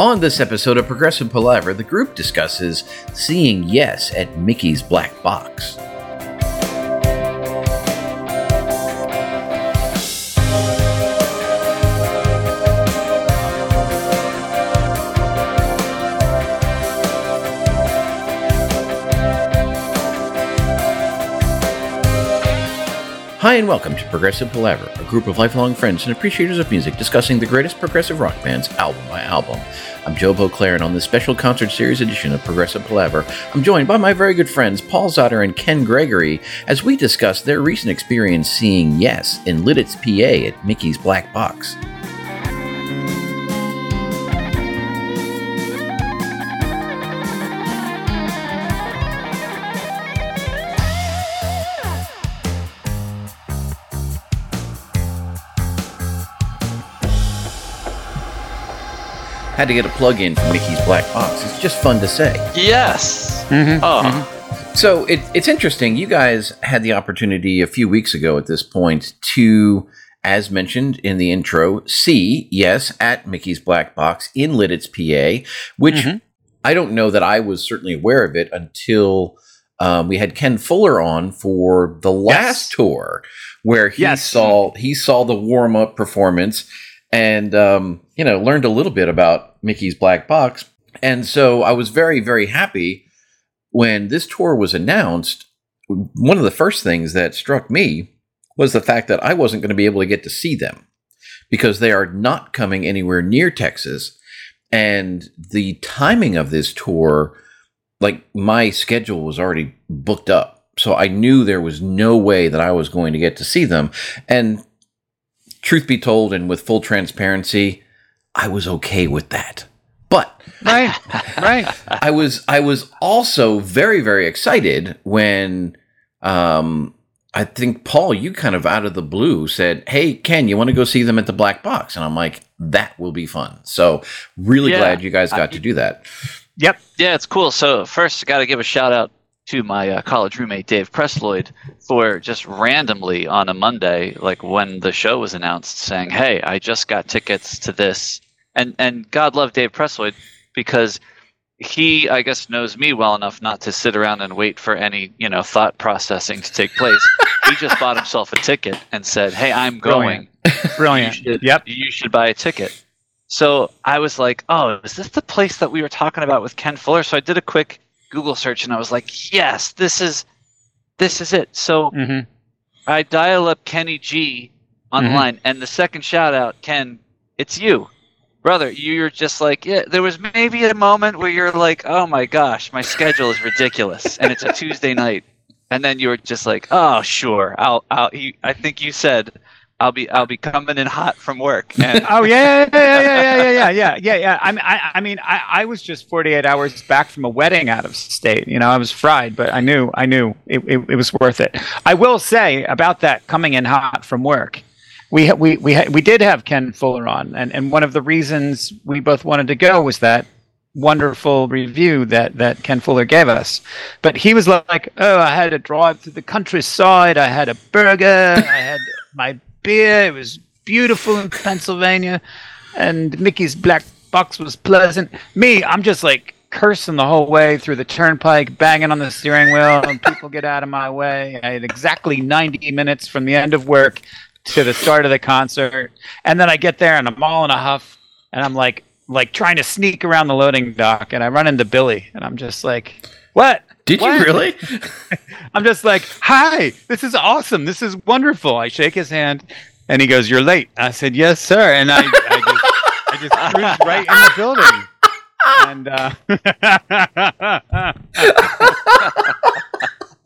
On this episode of Progressive Palaver, the group discusses seeing yes at Mickey's Black Box. Hi, and welcome to Progressive Palaver, a group of lifelong friends and appreciators of music discussing the greatest progressive rock bands album by album. I'm Joe Beauclair, and on this special concert series edition of Progressive Palaver, I'm joined by my very good friends Paul Zotter and Ken Gregory as we discuss their recent experience seeing Yes in Lititz, PA at Mickey's Black Box. Had to get a plug in for Mickey's Black Box. It's just fun to say. Yes. Mm-hmm. Oh, So it, it's interesting. You guys had the opportunity a few weeks ago at this point to, as mentioned in the intro, see, yes, at Mickey's Black Box in Lititz, PA, which Mhm. I don't know that I was certainly aware of it until um, we had Ken Fuller on for the last tour where he Yes. saw he saw the warm up performance and um, you know learned a little bit about Mickey's Black Box. And so I was very very happy when this tour was announced, one of the first things that struck me was the fact that I wasn't going to be able to get to see them because they are not coming anywhere near Texas. And the timing of this tour, like my schedule was already booked up. So I knew there was no way that I was going to get to see them. And truth be told, and with full transparency, I was okay with that. But Right, right. I was I was also very very excited when um I think Paul you kind of out of the blue said, "Hey Ken, you want to go see them at the Black Box?" And I'm like, "That will be fun." So, really Yeah. glad you guys got I- to do that. Yep. yeah, it's cool. So first, got to give a shout out to my uh, college roommate Dave Presloyd for just randomly on a Monday, like when the show was announced, saying, "Hey, I just got tickets to this," and and God love Dave Presloyd because he, I guess, knows me well enough not to sit around and wait for any you know thought processing to take place. he just bought himself a ticket and said, "Hey, I'm going." Brilliant. Brilliant. You should, Yep. You should buy a ticket. So I was like, oh, is this the place that we were talking about with Ken Fuller? So I did a quick Google search and I was like, yes, this is this is it. So hmm I dial up Kenny G on the Mhm. line, and the second shout out, Ken, it's you. Brother, you're just like, yeah, there was maybe a moment where you're like, oh my gosh, my schedule is ridiculous, and it's a Tuesday night. And then you were just like, oh, sure, I'll, I'll, you, I think you said, I'll be, I'll be coming in hot from work. And Oh yeah, yeah, yeah, yeah, yeah, yeah, yeah, yeah, yeah. I mean, I, I mean, I, I was just 48 hours back from a wedding out of state. You know, I was fried, but I knew, I knew it, it, it was worth it. I will say about that coming in hot from work. We ha- we we ha- we did have Ken Fuller on, and and one of the reasons we both wanted to go was that wonderful review that that Ken Fuller gave us. But he was like, "Oh, I had to drive through the countryside. I had a burger. I had my beer. It was beautiful in Pennsylvania, and Mickey's Black Box was pleasant." Me, I'm just like cursing the whole way through the turnpike, banging on the steering wheel, and people get out of my way. I had exactly 90 minutes from the end of work to the start of the concert, and then I get there and I'm all in a huff, and I'm like like trying to sneak around the loading dock, and I run into Billy, and I'm just like, "What?" Did you really? I'm just like, "Hi, this is awesome. This is wonderful." I shake his hand, and he goes, "You're late." I said, "Yes, sir," and I, I just I just cruised right in the building. And uh,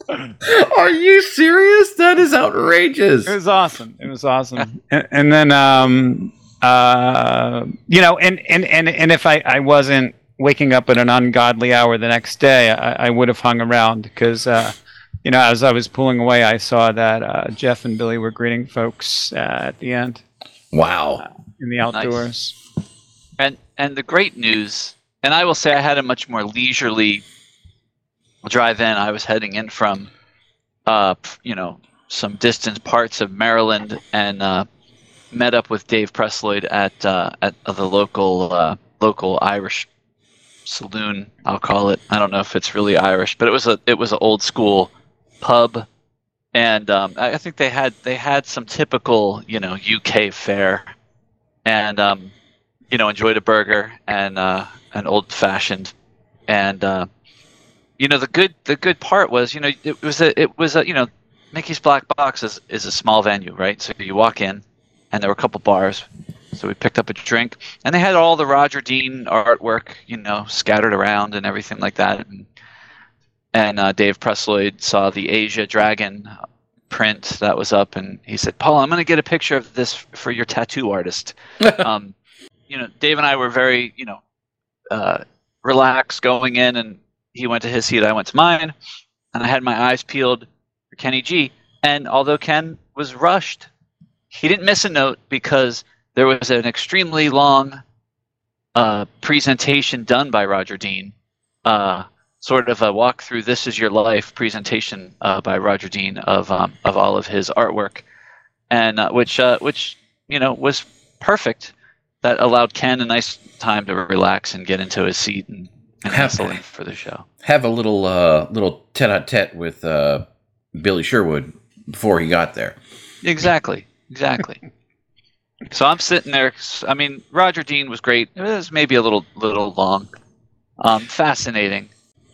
Are you serious? That is outrageous. It was awesome. It was awesome. and, and then, um, uh, you know, and, and, and, and if I, I wasn't waking up at an ungodly hour the next day, I, I would have hung around because, uh, you know, as I was pulling away, I saw that uh, Geoff and Billy were greeting folks uh, at the end Wow. in the Nice. outdoors. And and the great news, and I will say I had a much more leisurely drive in. I was heading in from, uh, you know, some distant parts of Maryland, and uh, met up with Dave Presloyd at uh, at the local uh, local Irish saloon. I'll call it. I don't know if it's really Irish, but it was a it was an old school pub, and um, I I think they had they had some typical you know UK fare, and um, you know enjoyed a burger and uh, an old fashioned, and uh, you know the good the good part was you know it was a it was a you know Mickey's Black Box is is a small venue right so you walk in and there were a couple bars so we picked up a drink and they had all the Roger Dean artwork you know scattered around and everything like that and and uh, Dave Presloyd saw the Asia Dragon print that was up and he said Paul I'm going to get a picture of this for your tattoo artist um, you know Dave and I were very you know uh, relaxed going in and he went to his seat, I went to mine, and I had my eyes peeled for Kenny G. And although Ken was rushed, he didn't miss a note because there was an extremely long uh, presentation done by Roger Dean, uh, sort of a walk through "This Is Your Life" presentation uh, by Roger Dean of um, of all of his artwork, and uh, which uh, which you know was perfect. That allowed Ken a nice time to relax and get into his seat and and Have- hustle for the show. Have a little uh, little tete-a-tete with uh, Billy Sherwood before he got there. Exactly, exactly. So I'm sitting there. I mean, Roger Dean was great. It was maybe a little little long. Um, fascinating.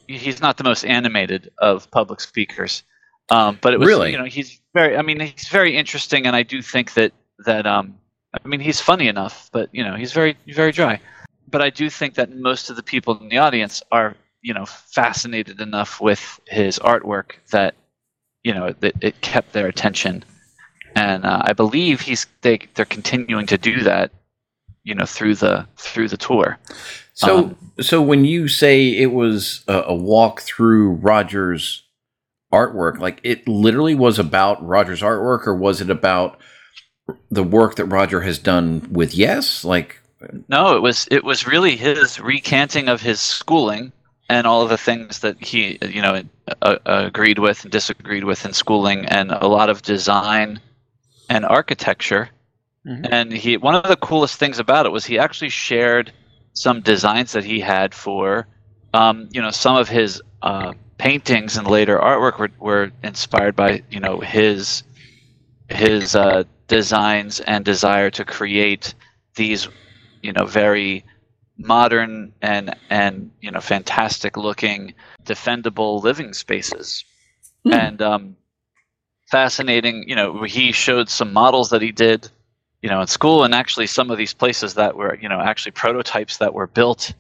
He's not the most animated of public speakers, um, but it was Really? you know he's very. I mean, he's very interesting, and I do think that that um, I mean he's funny enough, but you know he's very very dry. But I do think that most of the people in the audience are you know fascinated enough with his artwork that you know it, it kept their attention and uh, I believe he's they they're continuing to do that, you know, through the through the tour. So, Um, so when you say it was a, a walk through Roger's artwork, like it literally was about Roger's artwork, or was it about the work that Roger has done with Yes? Like, No, it was it was really his recanting of his schooling and all of the things that he you know uh, agreed with and disagreed with in schooling, and a lot of design and architecture. Mhm. And he one of the coolest things about it was he actually shared some designs that he had for, um, you know, some of his uh, paintings and later artwork were, were inspired by you know his his uh, designs and desire to create these you know very modern and and you know fantastic looking defendable living spaces Hmm. and um, fascinating you know he showed some models that he did you know in school and actually some of these places that were you know actually prototypes that were built.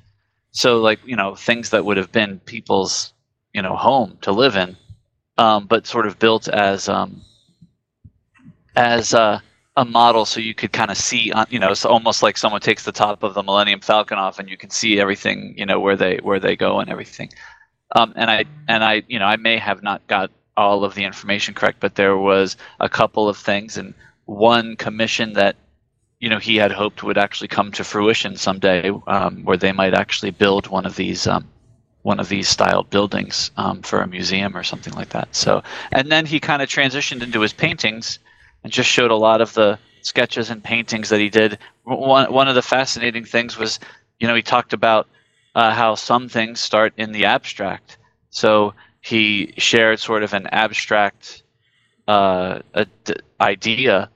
So like you know things that would have been people's you know home to live in um, but sort of built as um, as uh, a model so you could kind of see on you know it's almost like someone takes the top of the millennium falcon off and you can see everything you know where they where they go and everything. Um, and i and i you know i may have not got all of the information correct but there was a couple of things and one commission that you know he had hoped would actually come to fruition someday um, where they might actually build one of these um, one of these styled buildings um, for a museum or something like that so and then he kind of transitioned into his paintings and just showed a lot of the sketches and paintings that he did. One one of the fascinating things was, you know, he talked about uh, how some things start in the abstract. So he shared sort of an abstract uh, idea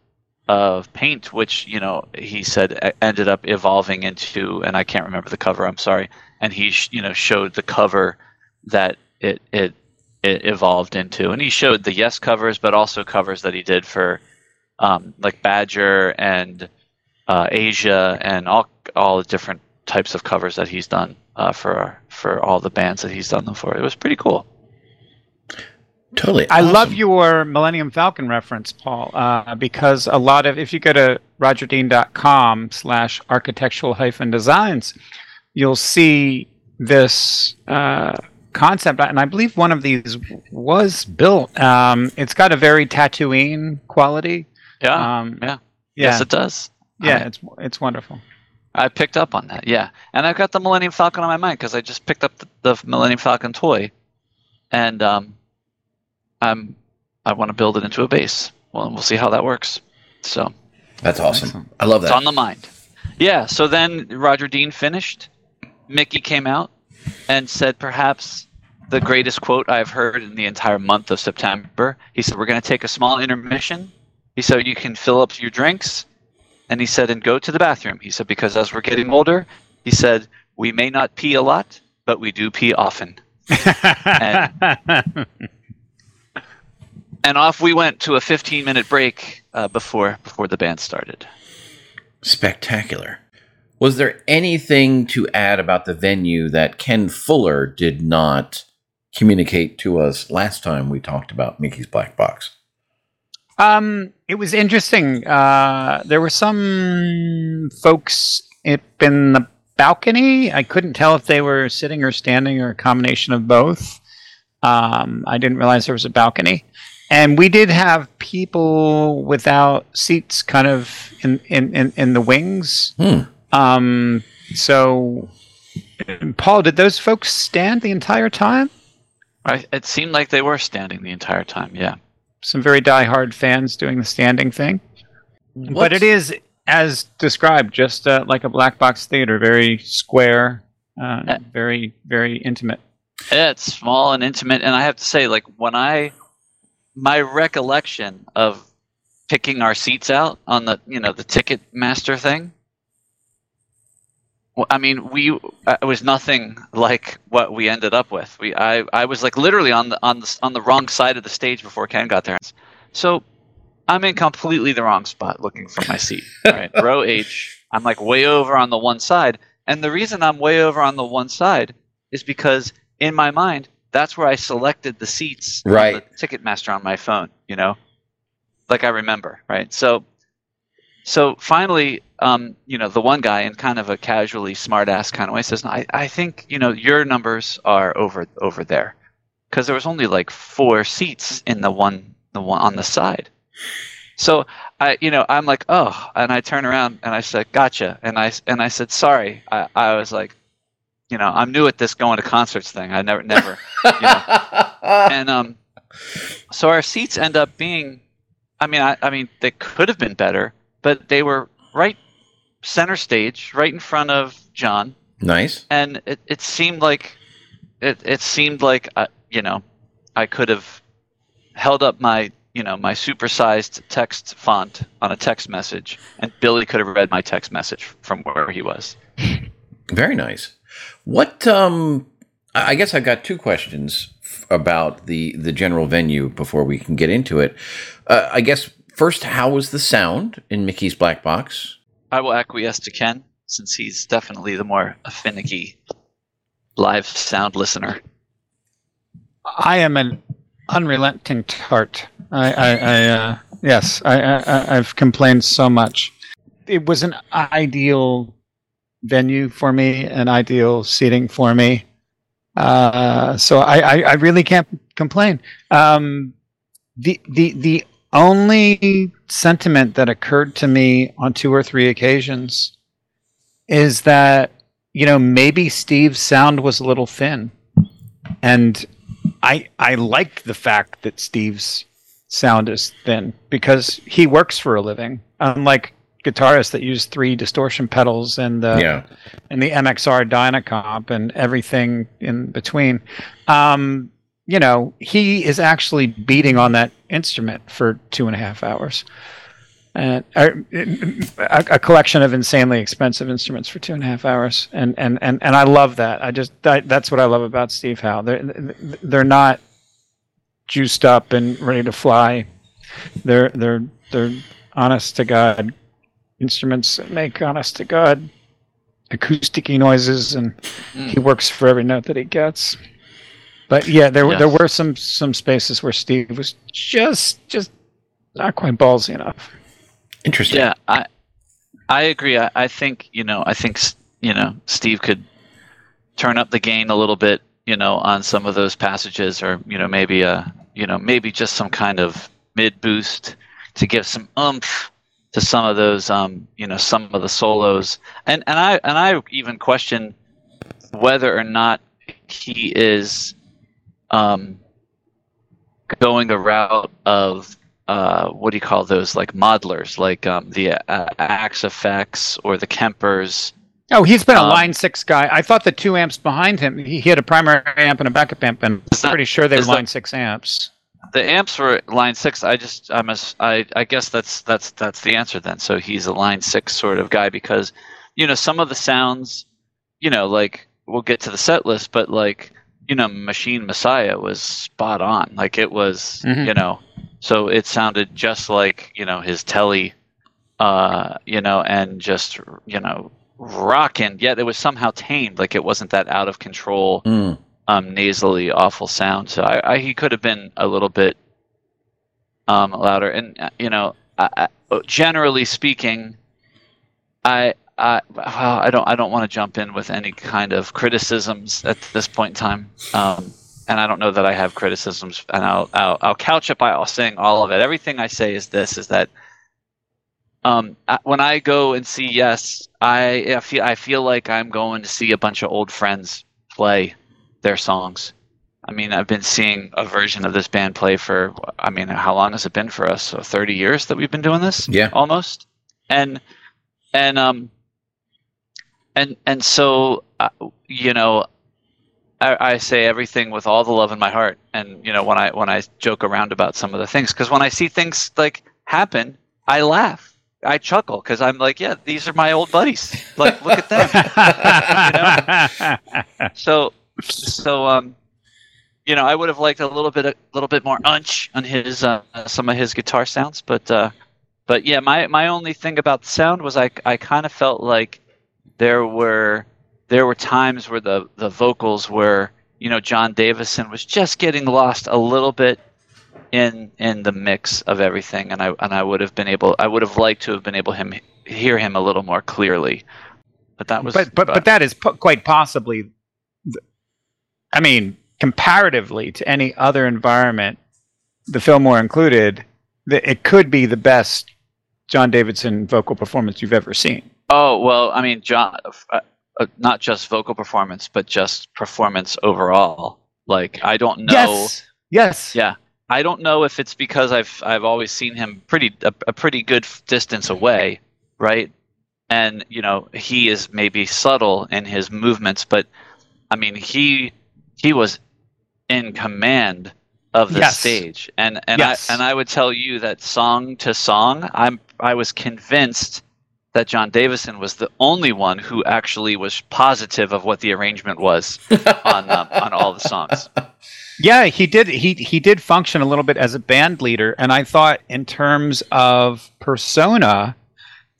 of paint, which you know he said ended up evolving into, and I can't remember the cover. I'm sorry. And he sh- you know showed the cover that it it it evolved into, and he showed the yes covers, but also covers that he did for um, like Badger and uh, Asia and all all the different types of covers that he's done uh, for for all the bands that he's done them for. It was pretty cool. Totally. I love your Millennium Falcon reference, Paul, uh, because a lot of if you go to rogerdean.com slash architectural hyphen designs, you'll see this uh, concept, and I believe one of these was built. Um, it's got a very Tatooine quality. Yeah. Um, yeah. yeah, Yes, it does. yeah, I- it's it's wonderful. I picked up on that, yeah. And I've got the Millennium Falcon on my mind because I just picked up the, the Millennium Falcon toy, and um, I'm I want to build it into a base. Well, we'll see how that works. So That's awesome. Excellent. I love that. it's on the mind. Yeah. So then Roger Dean finished, Mickey came out and said perhaps the greatest quote I've heard in the entire month of September. He said, We're going to take a small intermission. He said, You can fill up your drinks. And he said, And go to the bathroom. He said, Because as we're getting older, he said, We may not pee a lot, but we do pee often. and, and off we went to a 15 minute break uh, before before the band started. Spectacular. Was there anything to add about the venue that Ken Fuller did not communicate to us last time we talked about Mickey's Black Box? Um, it was interesting. Uh, there were some folks up in the balcony. I couldn't tell if they were sitting or standing or a combination of both. Um, I didn't realize there was a balcony. And we did have people without seats kind of in, in, in, in the wings. Hmm. Um, so, Paul, did those folks stand the entire time? I, it seemed like they were standing the entire time. Yeah. Some very die-hard fans doing the standing thing. But it is, as described, just uh, like a black box theater, very square, uh, Uh, very, very intimate. Yeah, it's small and intimate, and I have to say, like when I, my recollection of picking our seats out on the you know the ticket master thing. Well, I mean, we uh, it was nothing like what we ended up with. We I I was like literally on the on the on the wrong side of the stage before Ken got there. So I'm in completely the wrong spot looking for my seat. Right, row H. I'm like way over on the one side, and the reason I'm way over on the one side is because in my mind that's where I selected the seats Right. on the Ticketmaster on my phone. You know, like I remember, right? So, so finally, um, you know, the one guy in kind of a casually smart-ass kind of way says, no, I, I think you know your numbers are over over there, because there was only like four seats in the one the one on the side. So I, you know, I'm like, oh, and I turn around and I said, gotcha, and I and I said, sorry. I, I was like, you know, I'm new at this going to concerts thing. I never, never, you know, and um, so our seats end up being, I mean, I, I mean, they could have been better, but they were right center stage, right in front of Jon, nice. and it, it seemed like, it, it seemed like, uh, you know, I could have held up my, you know, my supersized text font on a text message, and Billy could have read my text message from where he was. Very nice. What um I I guess I've got two questions f- about the the general venue before we can get into it. Uh, I guess first how was the sound in Mickey's Black Box? I will acquiesce to Ken since he's definitely the more finicky live sound listener. I am an unrelenting tart. I, I, I uh, yes, I, I, I- I've complained so much. It was an ideal venue for me, an ideal seating for me. Uh, so I, I, I really can't complain. Um, the, the, the only sentiment that occurred to me on two or three occasions is that, you know, maybe Steve's sound was a little thin. And I I like the fact that Steve's sound is thin because he works for a living, unlike guitarists that use three distortion pedals and the yeah. and the MXR Dynacomp and everything in between. Um, you know, he is actually beating on that instrument for two and a half hours. And uh, a, a collection of insanely expensive instruments for two and a half hours, and and and, and I love that. I just that, that's what I love about Steve Howe. They're they're not juiced up and ready to fly. They're they're they're honest to god instruments that make honest to god acousticy noises, and Mm. he works for every note that he gets. But yeah, there were Yes. there were some some spaces where Steve was just just not quite ballsy enough. Interesting. Yeah, I I agree. I, I think you know I think you know Steve could turn up the gain a little bit, you know, on some of those passages, or you know maybe a you know maybe just some kind of mid boost to give some oomph to some of those um you know some of the solos, and and I and I even question whether or not he is um going a route of uh, what do you call those like modelers like um, the uh, Axe-Fx or the kempers Oh, he's been a Um, line six guy. I thought the two amps behind him, he, he had a primary amp and a backup amp, and I'm pretty sure they were is that- line six amps. The amps were line six. I just I'm a, I I guess that's that's that's the answer then. So he's a line six sort of guy because, you know, some of the sounds, you know, like we'll get to the set list, but like you know, Machine Messiah was spot on. Like it was, Mhm. you know, so it sounded just like you know his Tele, uh, you know, and just you know rocking. Yet it was somehow tamed. Like it wasn't that out of control Mm. Um, nasally, awful sound. So I, I, he could have been a little bit um, louder. And uh, you know, I, I, generally speaking, I, I, well, I don't, I don't want to jump in with any kind of criticisms at this point in time. Um, and I don't know that I have criticisms. And I'll, I'll, I'll couch it by saying all of it. Everything I say is this: is that um, when I go and see Yes, I, I feel, I feel like I'm going to see a bunch of old friends play their songs. I mean, I've been seeing a version of this band play for, I mean, how long has it been for us? So 30 years that we've been doing this? Yeah. Almost. And, and, um, and, and so, uh, you know, I, I say everything with all the love in my heart. And, you know, when I, when I joke around about some of the things, because when I see things like happen, I laugh. I chuckle because I'm like, yeah, these are my old buddies. Like, look at them. So, so um, you know, I would have liked a little bit, a little bit more unch on his uh, some of his guitar sounds, but uh, but yeah, my my only thing about the sound was I I kind of felt like there were there were times where the the vocals were you know Jon Davison was just getting lost a little bit in in the mix of everything, and I and I would have been able I would have liked to have been able him hear him a little more clearly, but that was but but but that is po- quite possibly. I mean, comparatively to any other environment, the Fillmore included, it could be the best Jon Davison vocal performance you've ever seen. Oh well, I mean, Jon, uh, uh, not just vocal performance, but just performance overall. Like I don't know. Yes. Yes. Yeah, I don't know if it's because I've I've always seen him pretty a, a pretty good distance away, right? And you know he is maybe subtle in his movements, but I mean he he was in command of the Yes. stage, and and Yes. I and I would tell you that song to song, I'm I was convinced that Jon Davison was the only one who actually was positive of what the arrangement was on um, on all the songs. Yeah, he did. He he did function a little bit as a band leader, and I thought in terms of persona,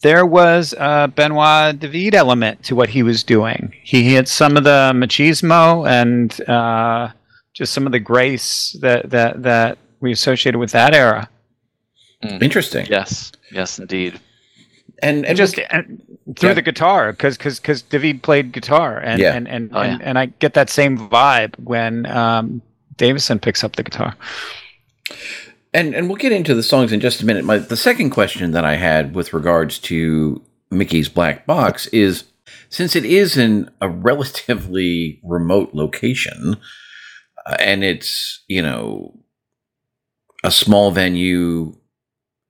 there was a Benoit David element to what he was doing. He had some of the machismo and uh, just some of the grace that that that we associated with that era. Interesting. Yes, yes, indeed. And And and just just and through Yeah. the guitar, because because because David played guitar, and Yeah. and and, Oh, and, and I get that same vibe when um, Davison picks up the guitar. And and we'll get into the songs in just a minute. My the second question that I had with regards to Mickey's Black Box is since it is in a relatively remote location uh, and it's, you know, a small venue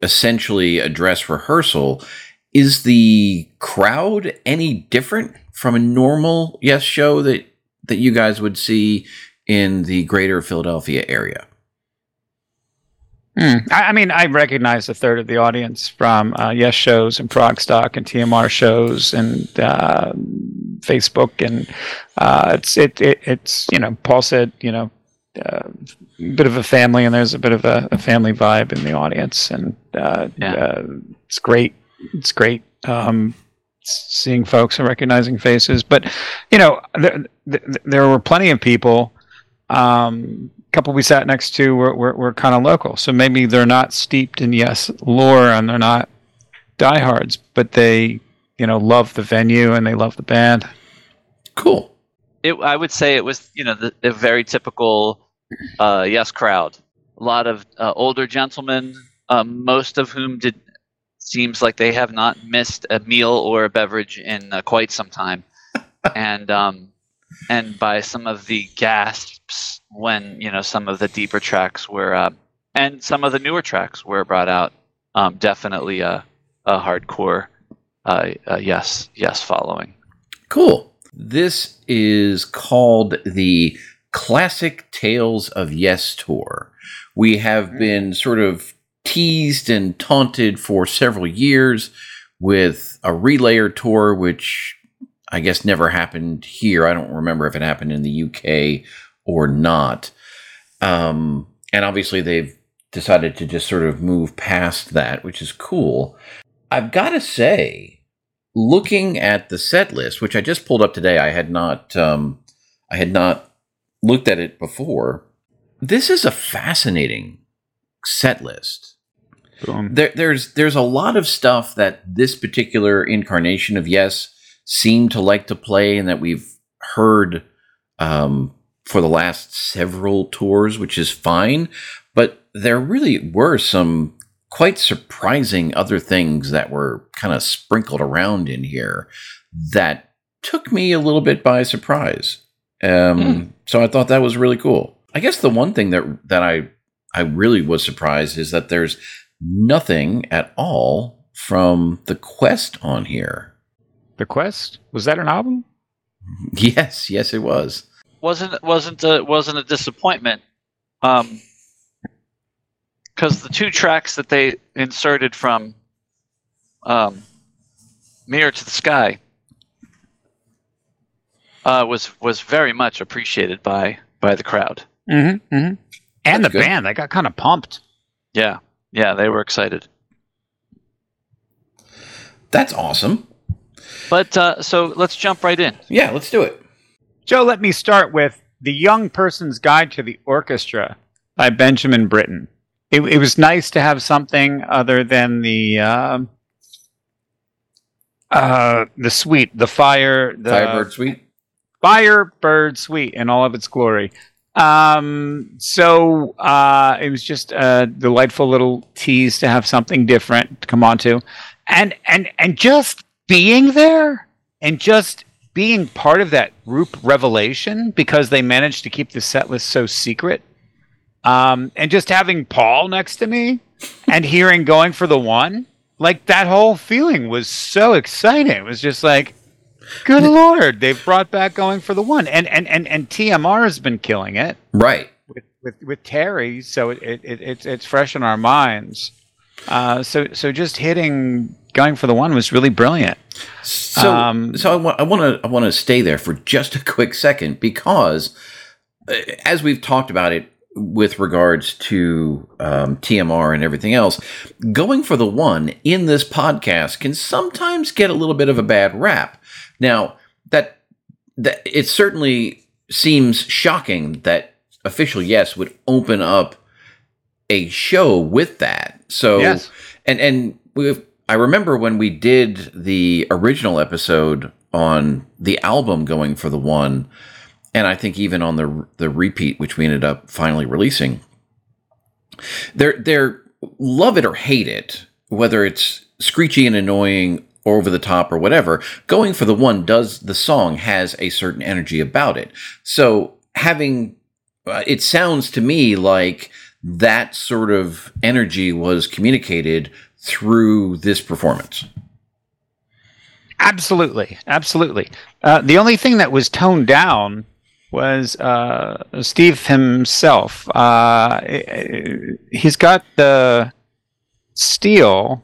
essentially a dress rehearsal, is the crowd any different from a normal yes show that that you guys would see in the greater Philadelphia area? Hmm. I, I mean, I recognize a third of the audience from uh, Yes shows and Progstock and TMR shows and uh, Facebook, and uh, it's it, it it's you know Paul said you know uh, a bit of a family, and there's a bit of a, a family vibe in the audience, and uh, Yeah. uh, it's great. It's great um, seeing folks and recognizing faces, but you know there, there, there were plenty of people. Um, couple we sat next to were, were, were kind of local. So maybe they're not steeped in yes lore and they're not diehards, but they, you know, love the venue and they love the band. Cool. It, I would say it was, you know, the, the very typical uh, yes crowd. A lot of uh, older gentlemen, um, most of whom did seems like they have not missed a meal or a beverage in uh, quite some time, and um, and by some of the when you know some of the deeper tracks were uh, and some of the newer tracks were brought out. Um, definitely a, a hardcore uh, uh, yes yes following. Cool. This is called the Classic Tales of Yes Tour. We have been sort of teased and taunted for several years with a relayer tour, which I guess never happened here. I don't remember if it happened in the UK or not. Um, and obviously, they've decided to just sort of move past that, which is cool. I've got to say, looking at the set list, which I just pulled up today, I had not, um, I had not looked at it before. This is a fascinating set list. There, there's there's a lot of stuff that this particular incarnation of Yes seemed to like to play, and that we've heard um, for the last several tours, which is fine. But there really were some quite surprising other things that were kind of sprinkled around in here that took me a little bit by surprise. Um, Hmm. So I thought that was really cool. I guess the one thing that that I I really was surprised is that there's nothing at all from the Quest on here. The Quest was that an album? Yes, yes, it was. Wasn't wasn't a, wasn't a disappointment. Um, because the two tracks that they inserted from um, "Mirror to the Sky" uh, was was very much appreciated by by the crowd. Mm-hmm. mm-hmm. And That's the good. band, they got kind of pumped. Yeah, yeah, they were excited. That's awesome. But uh, so let's jump right in. Yeah, let's do it. Joe, let me start with The Young Person's Guide to the Orchestra by Benjamin Britten. It, it was nice to have something other than the um uh, the suite, the fire, the Firebird Suite. Firebird Suite in all of its glory. Um, so uh, it was just a delightful little tease to have something different to come on to, and and and just being there and just being part of that group revelation because they managed to keep the set list so secret. Um, and just having Paul next to me and hearing going for the one, like that whole feeling was so exciting. It was just like, good lord, they've brought back going for the one, and and and and TMR has been killing it Right. with with, with Terry, so it, it, it it's it's fresh in our minds. Uh, so so just hitting going for the one was really brilliant. So, Um, so I want to I want to stay there for just a quick second because, uh, as we've talked about it with regards to um, TMR and everything else, going for the one in this podcast can sometimes get a little bit of a bad rap. Now that that it certainly seems shocking that official yes would open up a show with that. So Yes. and and we I remember when we did the original episode on the album going for the one, and I think even on the the repeat, which we ended up finally releasing. They're they're love it or hate it, whether it's screechy and annoying or over the top or whatever. Going for the one does the song has a certain energy about it. So having uh, it sounds to me like that sort of energy was communicated through this performance. Absolutely, absolutely. Uh, the only thing that was toned down was uh, Steve himself. Uh, he's got the steel,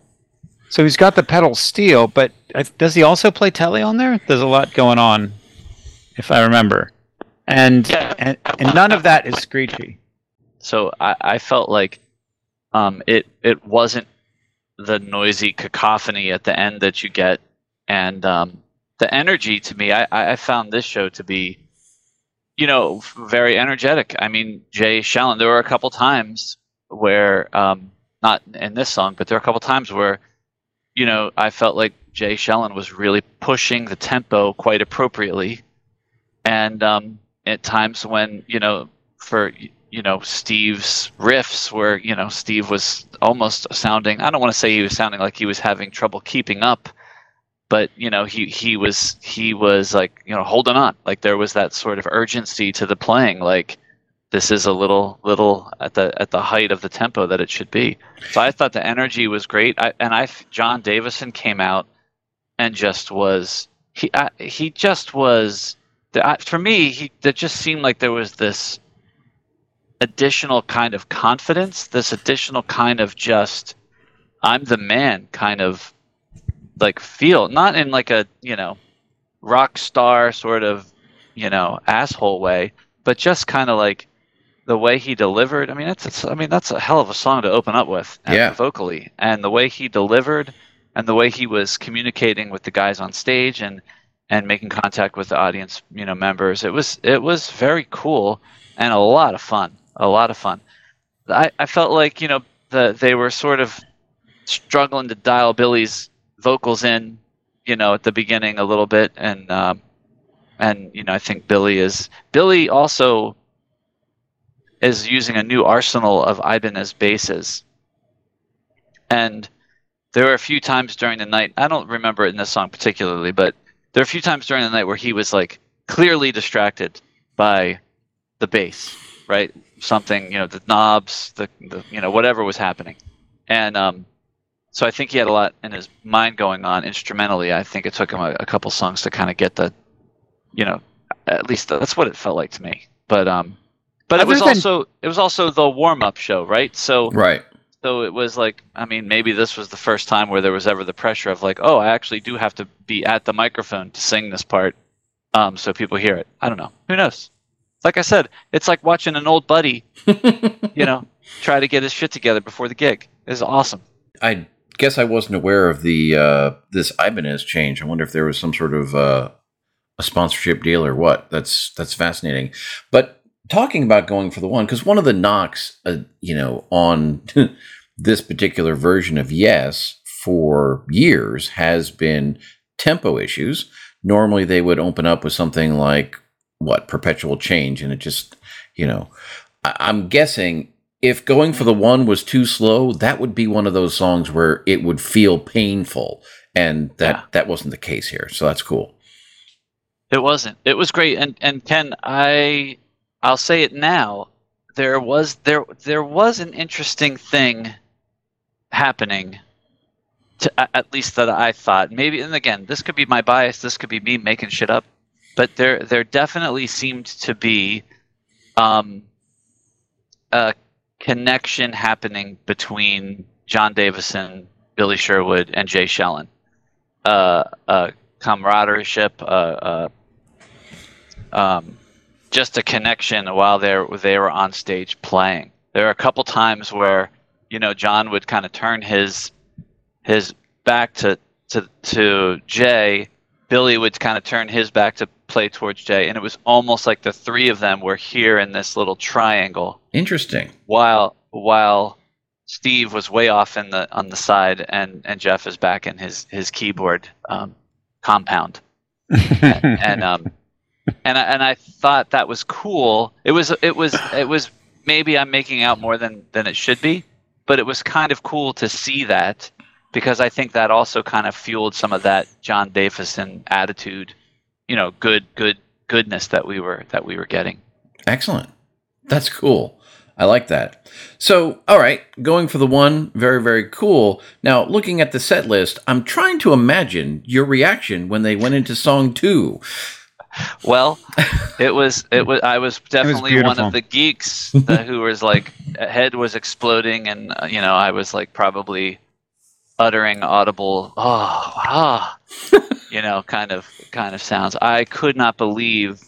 so he's got the pedal steel, but uh, does he also play Tele on there? There's a lot going on, if I remember, and and, and none of that is screechy. So I, I felt like um, it it wasn't the noisy cacophony at the end that you get, and um, the energy to me, I, I found this show to be, you know, very energetic. I mean, Jay Schellen. There were a couple times where, um, not in this song, but there were a couple times where, you know, I felt like Jay Schellen was really pushing the tempo quite appropriately, and um, at times when you know for you know Steve's riffs where you know Steve was almost sounding I don't want to say he was sounding like he was having trouble keeping up but you know he he was he was like you know holding on like there was that sort of urgency to the playing like this is a little little at the at the height of the tempo that it should be so I thought the energy was great I, and I Jon Davison came out and just was he I, he just was. I, for me, he that just seemed like there was this additional kind of confidence, this additional kind of just I'm the man kind of like feel, not in like a you know rock star sort of you know asshole way, but just kind of like the way he delivered. I mean, that's I mean that's a hell of a song to open up with, yeah. vocally, and the way he delivered, and the way he was communicating with the guys on stage, and and making contact with the audience, you know, members. It was it was very cool and a lot of fun a lot of fun. I, I felt like you know the they were sort of struggling to dial Billy's vocals in, you know, at the beginning a little bit, and um, and you know I think Billy is Billy also is using a new arsenal of Ibanez basses, and there were a few times during the night. I don't remember it in this song particularly, but there are a few times during the night where he was like clearly distracted by the bass, right? Something, you know, the knobs, the, the you know, whatever was happening. And um, so I think he had a lot in his mind going on instrumentally. I think it took him a, a couple songs to kind of get the, you know, at least that's what it felt like to me. But um, but Other it was than... also it was also the warm up show, right? So right. So it was like, I mean, maybe this was the first time where there was ever the pressure of like, oh, I actually do have to be at the microphone to sing this part, um, so people hear it. I don't know. Who knows? Like I said, it's like watching an old buddy, you know, try to get his shit together before the gig. It's awesome. I guess I wasn't aware of the uh, this Ibanez change. I wonder if there was some sort of uh, a sponsorship deal or what. That's that's fascinating. But talking about going for the one, because one of the knocks, uh, you know, on this particular version of Yes for years has been tempo issues. Normally, they would open up with something like what perpetual change, and it just you know, I, I'm guessing if going for the one was too slow, that would be one of those songs where it would feel painful, and that yeah. that wasn't the case here. So that's cool. It wasn't. It was great, and and Ken, I I'll say it now. There was there there was an interesting thing happening. To, at least that I thought maybe, and again, this could be my bias. This could be me making shit up but there there definitely seemed to be um, a connection happening between Jon Davison, Billy Sherwood, and Jay Schellen. Uh, uh, uh, um, just a connection while they they were on stage playing. There are a couple times where you know Jon would kind of turn his his back to to to Jay. Billy would kind of turn his back to play towards Jay, and it was almost like the three of them were here in this little triangle. Interesting. While while Steve was way off in the on the side, and and Geoff is back in his his keyboard um, compound, and, and um and I, and I thought that was cool. It was it was it was maybe I'm making out more than than it should be, but it was kind of cool to see that because I think that also kind of fueled some of that Jon Davison attitude you know good good goodness that we were that we were getting. Excellent. That's cool. I like that. So, all right, going for the one, very, very cool. Now, looking at the set list, I'm trying to imagine your reaction when they went into song two. Well, it was it was I was definitely was one of the geeks who was like head was exploding, and uh, you know I was like probably uttering audible oh ah you know kind of kind of sounds i could not believe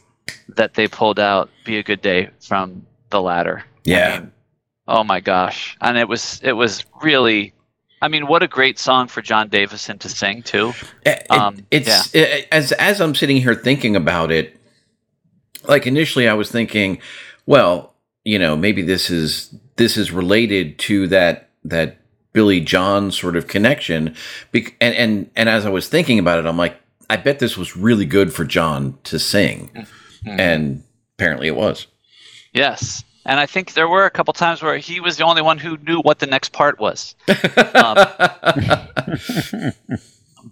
that they pulled out be a good day from the ladder yeah I mean, oh my gosh and it was it was really I mean, what a great song for Jon Davison to sing too. It, um, it's yeah. it, as as I'm sitting here thinking about it. Like initially, I was thinking, well, you know, maybe this is this is related to that that Billy Jon sort of connection. and, and, and as I was thinking about it, I'm like, I bet this was really good for Jon to sing. Mm-hmm. And apparently it was. Yes. And I think there were a couple times where he was the only one who knew what the next part was. um,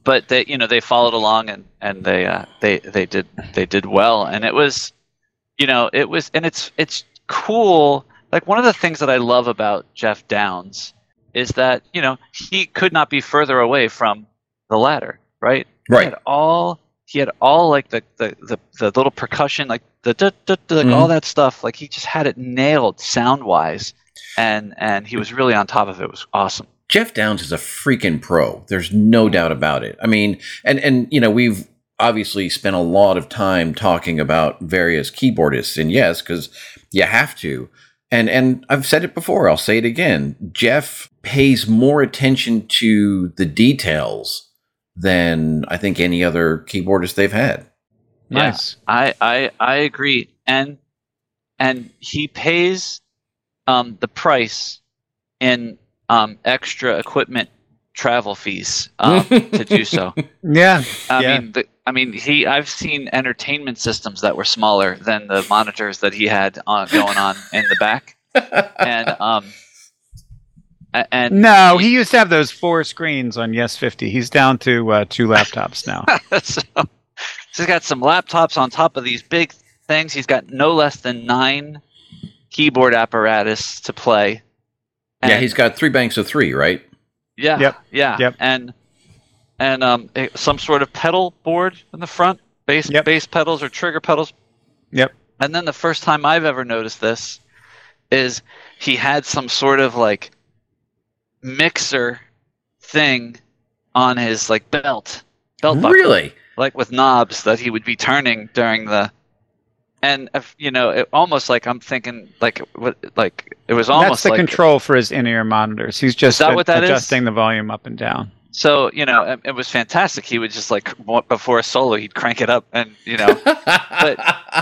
but they, you know, they followed along and, and they, uh, they, they did, they did well. And it was, you know, it was, and it's, it's cool. Like one of the things that I love about Geoff Downes is that you know he could not be further away from the ladder, right? Right. He had all he had all like the the, the, the little percussion, like the like Mhm. all that stuff. Like he just had it nailed sound wise, and and he was really on top of it. It was awesome. Geoff Downes is a freaking pro. There's no doubt about it. I mean, and and you know, we've obviously spent a lot of time talking about various keyboardists, and yes, because you have to. And and I've said it before, I'll say it again. Geoff pays more attention to the details than I think any other keyboardist they've had. Yeah. I I I agree, and and he pays um, the price in um, extra equipment travel fees um, to do so. Yeah. I Yeah. mean, the, I mean, he. I've seen entertainment systems that were smaller than the monitors that he had on, going on in the back, and um, and No, he used to have those four screens on Yes 50. He's down to uh, two laptops now. so, so he's got some laptops on top of these big things. He's got no less than nine keyboard apparatus to play. yeah, he's got three banks of three, right? Yeah, Yep. yeah, Yep. and and um, eh, some sort of pedal board in the front, bass Yep. bass pedals or trigger pedals. Yep. And then the first time I've ever noticed this is he had some sort of like mixer thing on his like belt, belt buckle Really? like with knobs that he would be turning during the and if, you know it almost like i'm thinking like what like it was almost That's the like control for his in-ear monitors. He's just that what that is? adjusting the volume up and down. so you know it, it was fantastic he would just like before a solo he'd crank it up and you know but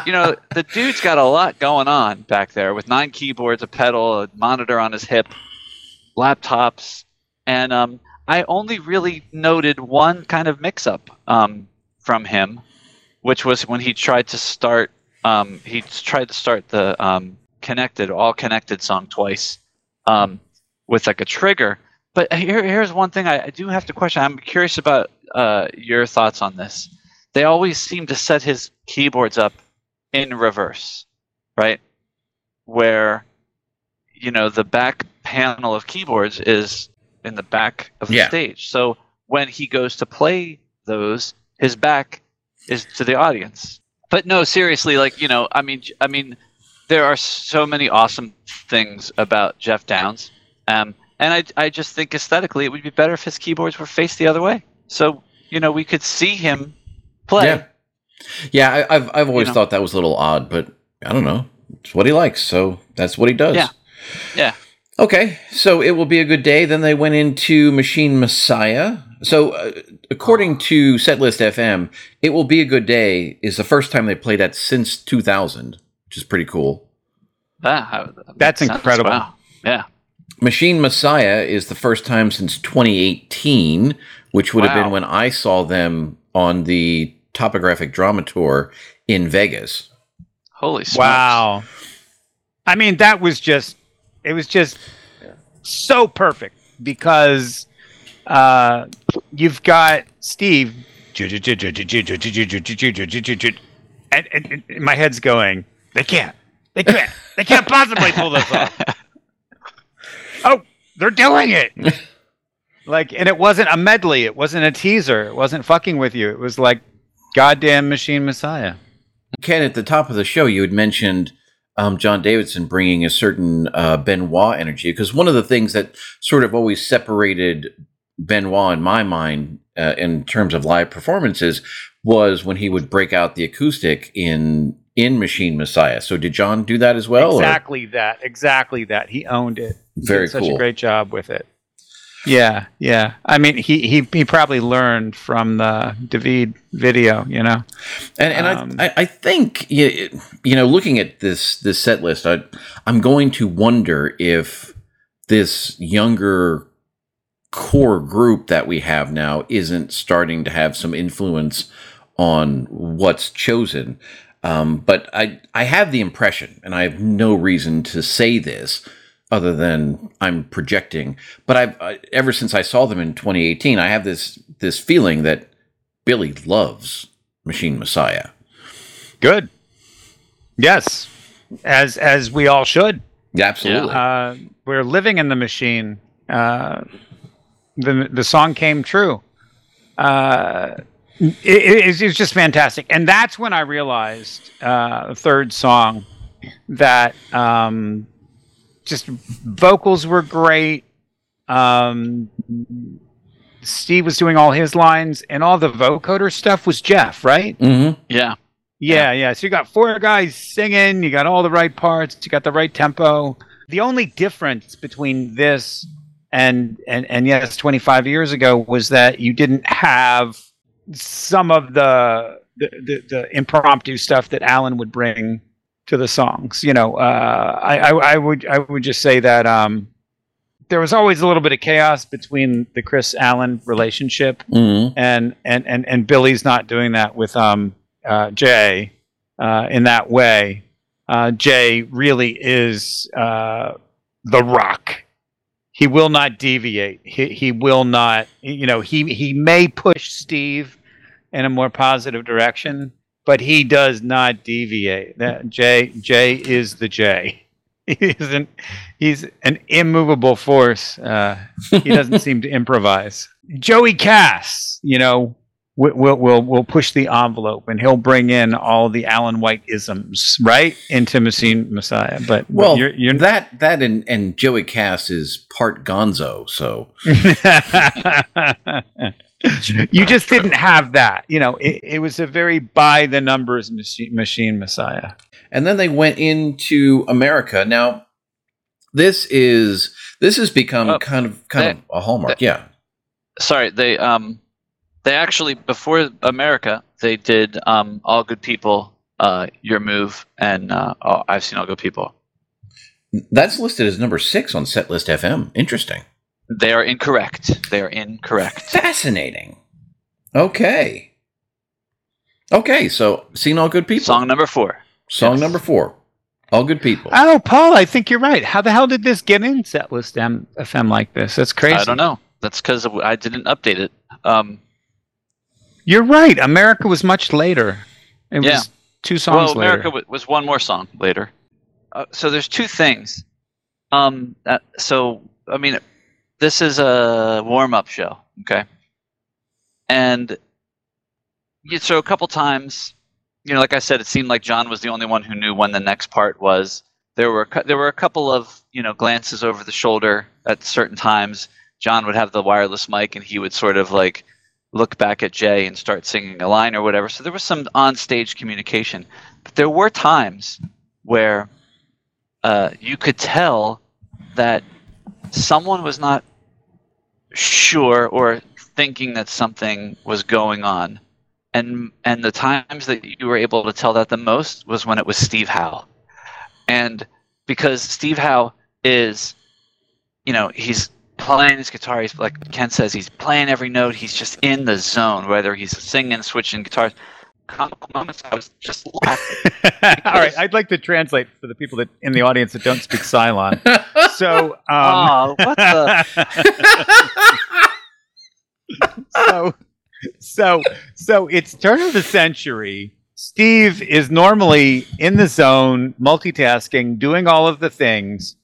you know the dude's got a lot going on back there with nine keyboards a pedal a monitor on his hip laptops and um i only really noted one kind of mix up um from him which was when he tried to start um he tried to start the um connected all connected song twice um with like a trigger but here, here's one thing I, I do have to question i'm curious about uh your thoughts on this they always seem to set his keyboards up in reverse, right? Where you know the back panel of keyboards is in the back of the Yeah. stage. So when he goes to play those, his back is to the audience. But no, seriously, like you know, I mean, I mean, there are so many awesome things about Geoff Downes, um, and I, I just think aesthetically it would be better if his keyboards were faced the other way. So you know, we could see him play. Yeah. Yeah, I, I've I've always know. thought that was a little odd, but I don't know. It's what he likes, so that's what he does. Yeah. Yeah. Okay, so it will be a good day. Then they went into Machine Messiah. So, uh, according to Setlist FM, it will be a good day is the first time they played that since 2000, which is pretty cool. Ah, that That's makes incredible. Wow. Yeah. Machine Messiah is the first time since 2018, which would have been when I saw them on the Topographic Drama Tour in Vegas. Holy smokes. Wow. I mean, that was just it was just so perfect because uh, you've got Steve and, and, and my head's going, they can't. They can't. They can't possibly pull this off. Oh, they're doing it. Like, and it wasn't a medley. It wasn't a teaser. It wasn't fucking with you. It was like goddamn Machine Messiah. Ken, at the top of the show, you had mentioned um, Jon Davison bringing a certain uh, Benoit energy because one of the things that sort of always separated Benoit in my mind uh, in terms of live performances was when he would break out the acoustic in in Machine Messiah. So did Jon do that as well? or- exactly that. Exactly that. He owned it. He Very did such a great job with it. Yeah, yeah. I mean, he he he probably learned from the David video. You know. And, and Um, I, I, think you, you know, looking at this this set list, I, I'm going to wonder if this younger core group that we have now isn't starting to have some influence on what's chosen. Um, but I I have the impression, and I have no reason to say this other than I'm projecting. But I've I, ever since I saw them in 2018, I have this this feeling that Billy loves Machine Messiah. Good. Yes, as as we all should. Yeah, absolutely. Uh, we're living in the machine. Uh, the the song came true. Uh, it, it, it's just fantastic, and that's when I realized uh, the third song that um, just vocals were great. Um, Steve was doing all his lines, and all the vocoder stuff was Geoff, right? Mm-hmm. Yeah. Yeah, yeah. So you got four guys singing, you got all the right parts, you got the right tempo. The only difference between this and and and yes, 25 years ago was that you didn't have some of the the, the, the impromptu stuff that Alan would bring to the songs. You know, uh, I, I I would I would just say that um, there was always a little bit of chaos between the Chris Alan relationship Mm-hmm. and and and and Billy's not doing that with um uh, Jay uh, in that way. Uh, Jay really is uh, the rock. He will not deviate. He he will not. You know he he may push Steve in a more positive direction, but he does not deviate. That Jay Jay is the Jay. He isn't. He's an immovable force. Uh, he doesn't seem to improvise. Joey Cass, you know, will will will will push the envelope, and he'll bring in all the Alan White isms right into Machine Messiah. But but Well, you're, you're that that and and Joey Cass is part Gonzo, so you just didn't have that. You know, it, it was a very by the numbers machine, machine Messiah. and then they went into America. Now, this is this has become Oh, kind of kind of a hallmark. Yeah. Sorry, they um they actually before America they did um All Good People, uh Your Move, and uh oh, I've seen All Good People. That's listed as number six on Setlist FM. Interesting. They are incorrect. They are incorrect. Fascinating. Okay. Okay, so seen all good people. Song number four. Song yes. number four. All good people. Oh, Paul, I think you're right. How the hell did this get in setlist M- FM like this? That's crazy. I don't know. That's because I didn't update it. Um, You're right. America was much later. It Yeah. was two songs later. well, America later. w- was one more song later. Uh, so there's two things. Um, uh, so I mean, this is a warm-up show, okay? And so a couple times, you know, like I said, it seemed like Jon was the only one who knew when the next part was. There were there were a couple of you know glances over the shoulder at certain times. Jon would have the wireless mic, and he would sort of like look back at Jay and start singing a line or whatever. So there was some on-stage communication, but there were times where uh, you could tell that someone was not sure or thinking that something was going on. And and the times that you were able to tell that the most was when it was Steve Howe. And because Steve Howe is you know, he's playing his guitar, he's like Ken says, he's playing every note, he's just in the zone, whether he's singing, switching guitars. Comical moments I was just laughing. All right, I'd like to translate for the people that in the audience that don't speak Cylon. So, um, oh, what the so, so, so it's turn of the century. Steve is normally in the zone, multitasking, doing all of the things.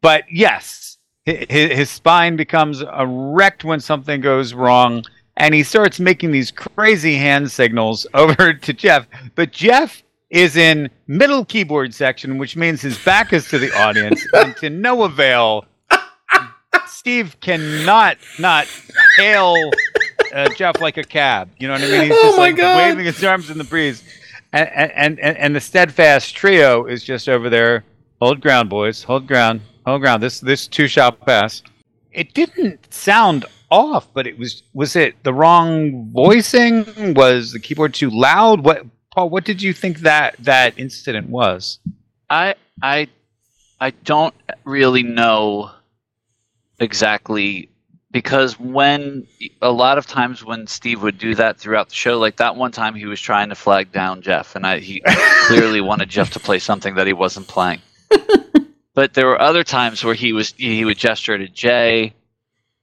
But yes, his, his spine becomes erect when something goes wrong, and he starts making these crazy hand signals over to Geoff. But Geoff is in middle keyboard section, which means his back is to the audience, and to no avail. Steve cannot not hail uh, Geoff like a cab. You know what I mean? He's Oh just my like God. waving his arms in the breeze, and and, and and the steadfast trio is just over there. Hold ground, boys. Hold ground. Hold ground. This this two shot pass. It didn't sound off, but it was was it the wrong voicing? Was the keyboard too loud? What Paul? What did you think that that incident was? I I I don't really know exactly because when a lot of times when Steve would do that throughout the show, like that one time he was trying to flag down Geoff, and I he clearly wanted Geoff to play something that he wasn't playing. but there were other times where he was he would gesture to Jay,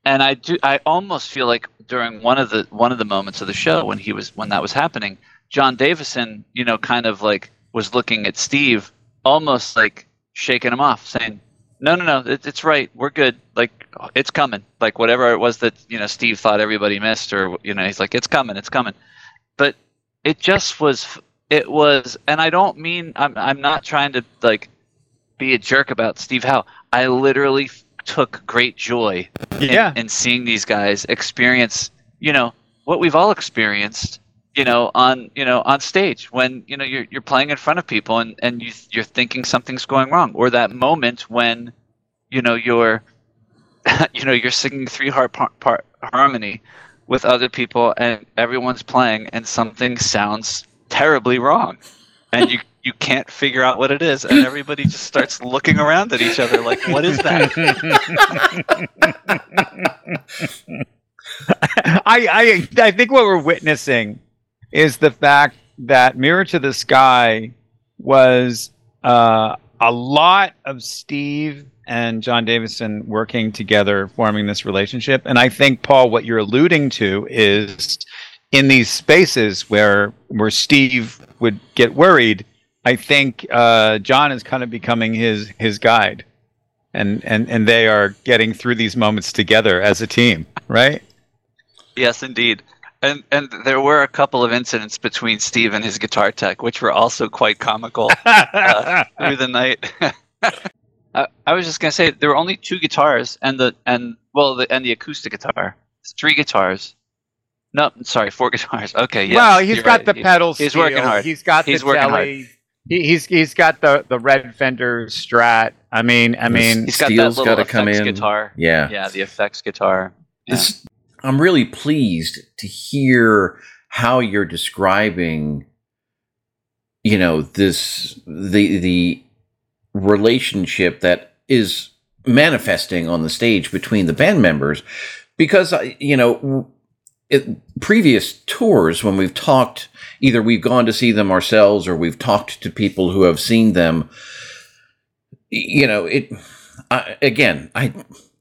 and I do I almost feel like during one of the one of the moments of the show when he was when that was happening, Jon Davison, you know, kind of like was looking at Steve, almost like shaking him off, saying, "No, no, no, it, it's right. We're good. Like it's coming. Like whatever it was that you know Steve thought everybody missed, or you know, he's like, it's coming, it's coming." but it just was. It was, and I don't mean I'm. I'm not trying to like be a jerk about Steve Howe. I literally took great joy Yeah. in, in seeing these guys experience, you know, what we've all experienced, you know, on you know on stage when you know you're you're playing in front of people and and you you're thinking something's going wrong, or that moment when, you know, you're, you know, you're singing three part part, part harmony with other people and everyone's playing and something sounds terribly wrong, and you. You can't figure out what it is, and everybody just starts looking around at each other like, "What is that?" I, I I think what we're witnessing is the fact that Mirror to the Sky was uh, a lot of Steve and Jon Davison working together, forming this relationship. And I think Paul, what you're alluding to is in these spaces where where Steve would get worried. I think uh, Jon is kind of becoming his his guide, and and and they are getting through these moments together as a team, right? Yes, indeed. And and there were a couple of incidents between Steve and his guitar tech, which were also quite comical uh, through the night. I, I was just gonna say there were only two guitars and the and well the and the acoustic guitar. It's three guitars. No, sorry, four guitars. Okay, yes, well, he's got right. the He- pedals. he's working hard. He's got He's the working Tele. He, he's he's got the the red Fender Strat. I mean, I mean, He's got Steel's that little gotta come in. guitar. Yeah. Yeah, the effects guitar. Yeah. This, I'm really pleased to hear how you're describing, you know, this the the relationship that is manifesting on the stage between the band members, because uh, you know, it, previous tours when we've talked, either we've gone to see them ourselves or we've talked to people who have seen them. You know, it I, again. I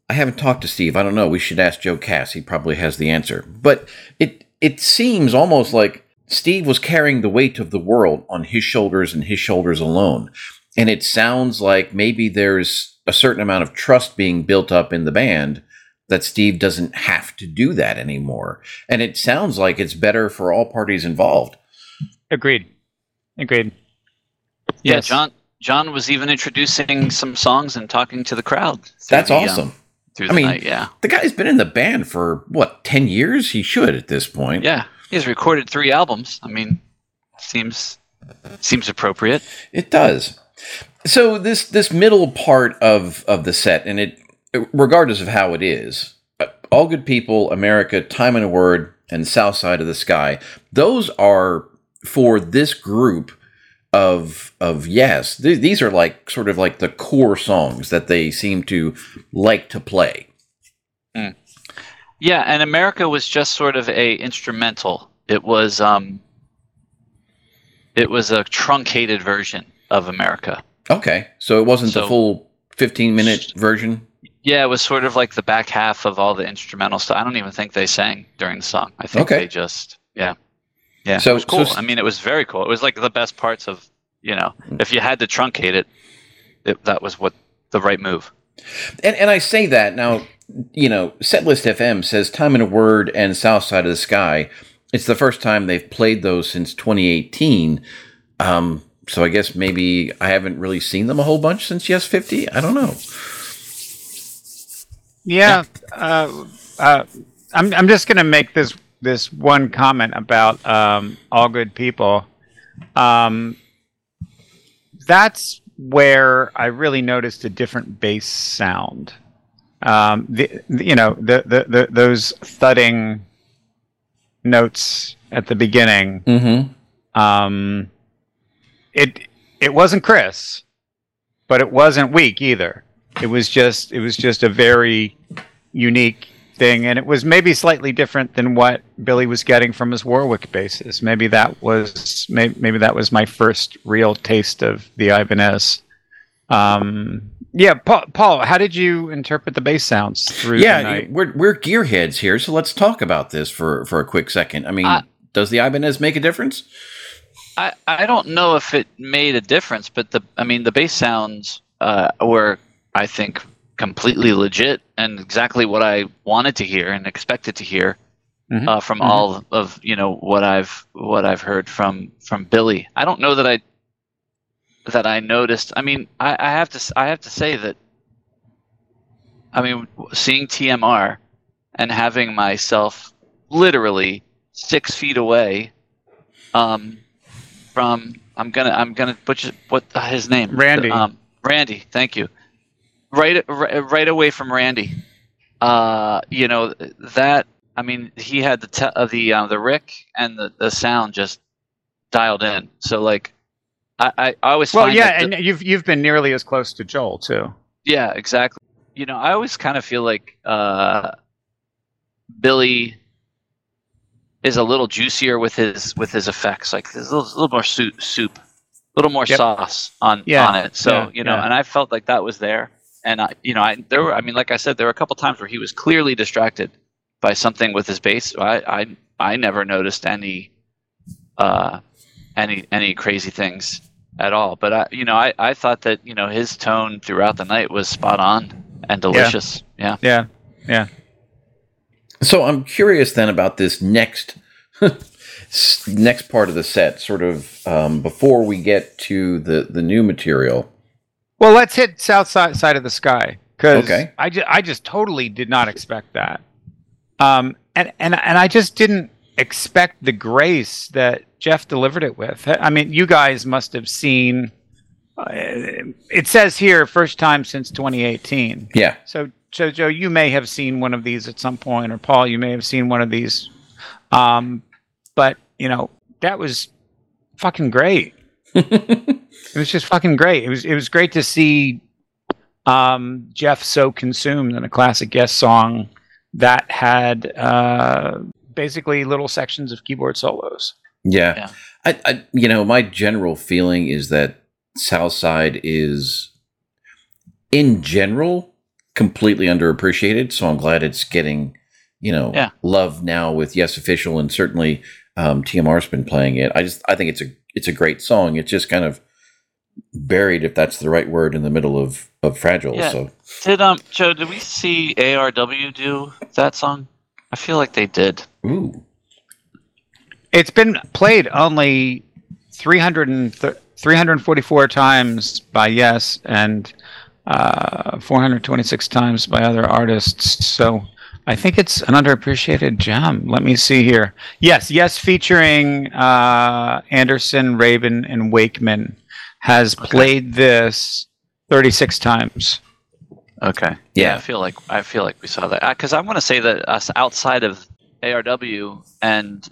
I haven't talked to Steve. I don't know. We should ask Joe Cass. He probably has the answer. But it it seems almost like Steve was carrying the weight of the world on his shoulders and his shoulders alone. And it sounds like maybe there's a certain amount of trust being built up in the band that Steve doesn't have to do that anymore. And it sounds like it's better for all parties involved. Agreed, agreed. Yeah, Yes. Jon Jon was even introducing some songs and talking to the crowd. That's the, um, awesome. through I mean- night, yeah. The guy's been in the band for what, 10 years? He should at this point. Yeah, he's recorded three albums. I mean, seems seems appropriate. It does. So this this middle part of of the set, and it regardless of how it is, uh, all good people, America, time and a word, and South Side of the Sky. Those are for this group of of yes. Th- these are like sort of like the core songs that they seem to like to play. Yeah, and America was just sort of a instrumental. It was um, it was a truncated version of America. Okay, so it wasn't the full fifteen minute version. Yeah, it was sort of like the back half of all the instrumental stuff. I don't even think they sang during the song. I think Okay. they just yeah, yeah. So- it was cool. so- I mean, it was very cool. It was like the best parts of you know. If you had to truncate it, it that was what the right move. And and I say that now, you know, Setlist FM says "Time in a Word" and "South Side of the Sky." It's the first time they've played those since 2018. Um, so I guess maybe I haven't really seen them a whole bunch since Yes 50. I don't know. Yeah, uh, uh, I'm I'm just gonna make this this one comment about um, all good people. Um, that's where I really noticed a different bass sound. Um, the, the- you know the, the the those thudding notes at the beginning. Mm-hmm. Um, it it wasn't Chris, but it wasn't weak either. It was just it was just a very unique thing, and it was maybe slightly different than what Billy was getting from his Warwick basses. Maybe that was maybe, maybe that was my first real taste of the Ibanez. Um, yeah, Paul, Paul, how did you interpret the bass sounds through the Yeah, night? we're we're gearheads here, so let's talk about this for for a quick second. I mean, Uh, does the Ibanez make a difference? I, I don't know if it made a difference, but the I mean the bass sounds uh, were I think completely legit and exactly what I wanted to hear and expected to hear. Mhm. uh, from Mhm. all of you know what I've what I've heard from from Billy. I don't know that I that I noticed. I mean, I, I have to I have to say that. I mean, seeing TMR and having myself literally six feet away um, from I'm gonna I'm gonna butcher what his name Randy. um, Randy thank you right right, right away from Randy uh, you know that I mean he had the te- uh, the uh, the Rick and the, the sound just dialed in so like I I, I always Well, find yeah, and you've you've been nearly as close to Joel too. yeah, exactly. You know, I always kind of feel like uh, Billy is a little juicier with his with his effects. Like there's a little, little more soup, soup, a little more Yep. sauce on Yeah, on it. So yeah, you know, yeah. and I felt like that was there. And I, you know, I there were. I mean, like I said, there were a couple times where he was clearly distracted by something with his bass. I I I never noticed any uh any any crazy things at all. But I, you know, I, I thought that you know his tone throughout the night was spot on and delicious. Yeah. Yeah, yeah. So I'm curious then about this next next part of the set, sort of um, before we get to the the new material. Well, let's hit South Side, side of the Sky because Okay. I, ju- I just totally did not expect that, um, and and and I just didn't expect the grace that Geoff delivered it with. I mean, you guys must have seen. Uh, it says here, first time since 2018. Yeah, So, so Joe, you may have seen one of these at some point, or Paul, you may have seen one of these. Um, but you know, that was fucking great. it was just fucking great. It was it was great to see um, Geoff so consumed in a classic guest song that had uh, basically little sections of keyboard solos. yeah. Yeah. I, I, you know, my general feeling is that Southside is, in general, completely underappreciated. So I'm glad it's getting, you know, Yeah. love now with Yes Official, and certainly um, TMR's been playing it. I just, I think it's a, it's a great song. It's just kind of buried, if that's the right word, in the middle of of Fragile. Yeah. So Did um Joe? Did we see ARW do that song? I feel like they did. ooh, It's been played only 300 and th- 344 times by Yes and uh, 426 times by other artists. So I think it's an underappreciated gem. Let me see here. Yes, Yes, featuring uh, Anderson, Rabin, and Wakeman has played this 36 times. Okay. Yeah. I feel like I feel like we saw that because I want to say that us outside of ARW and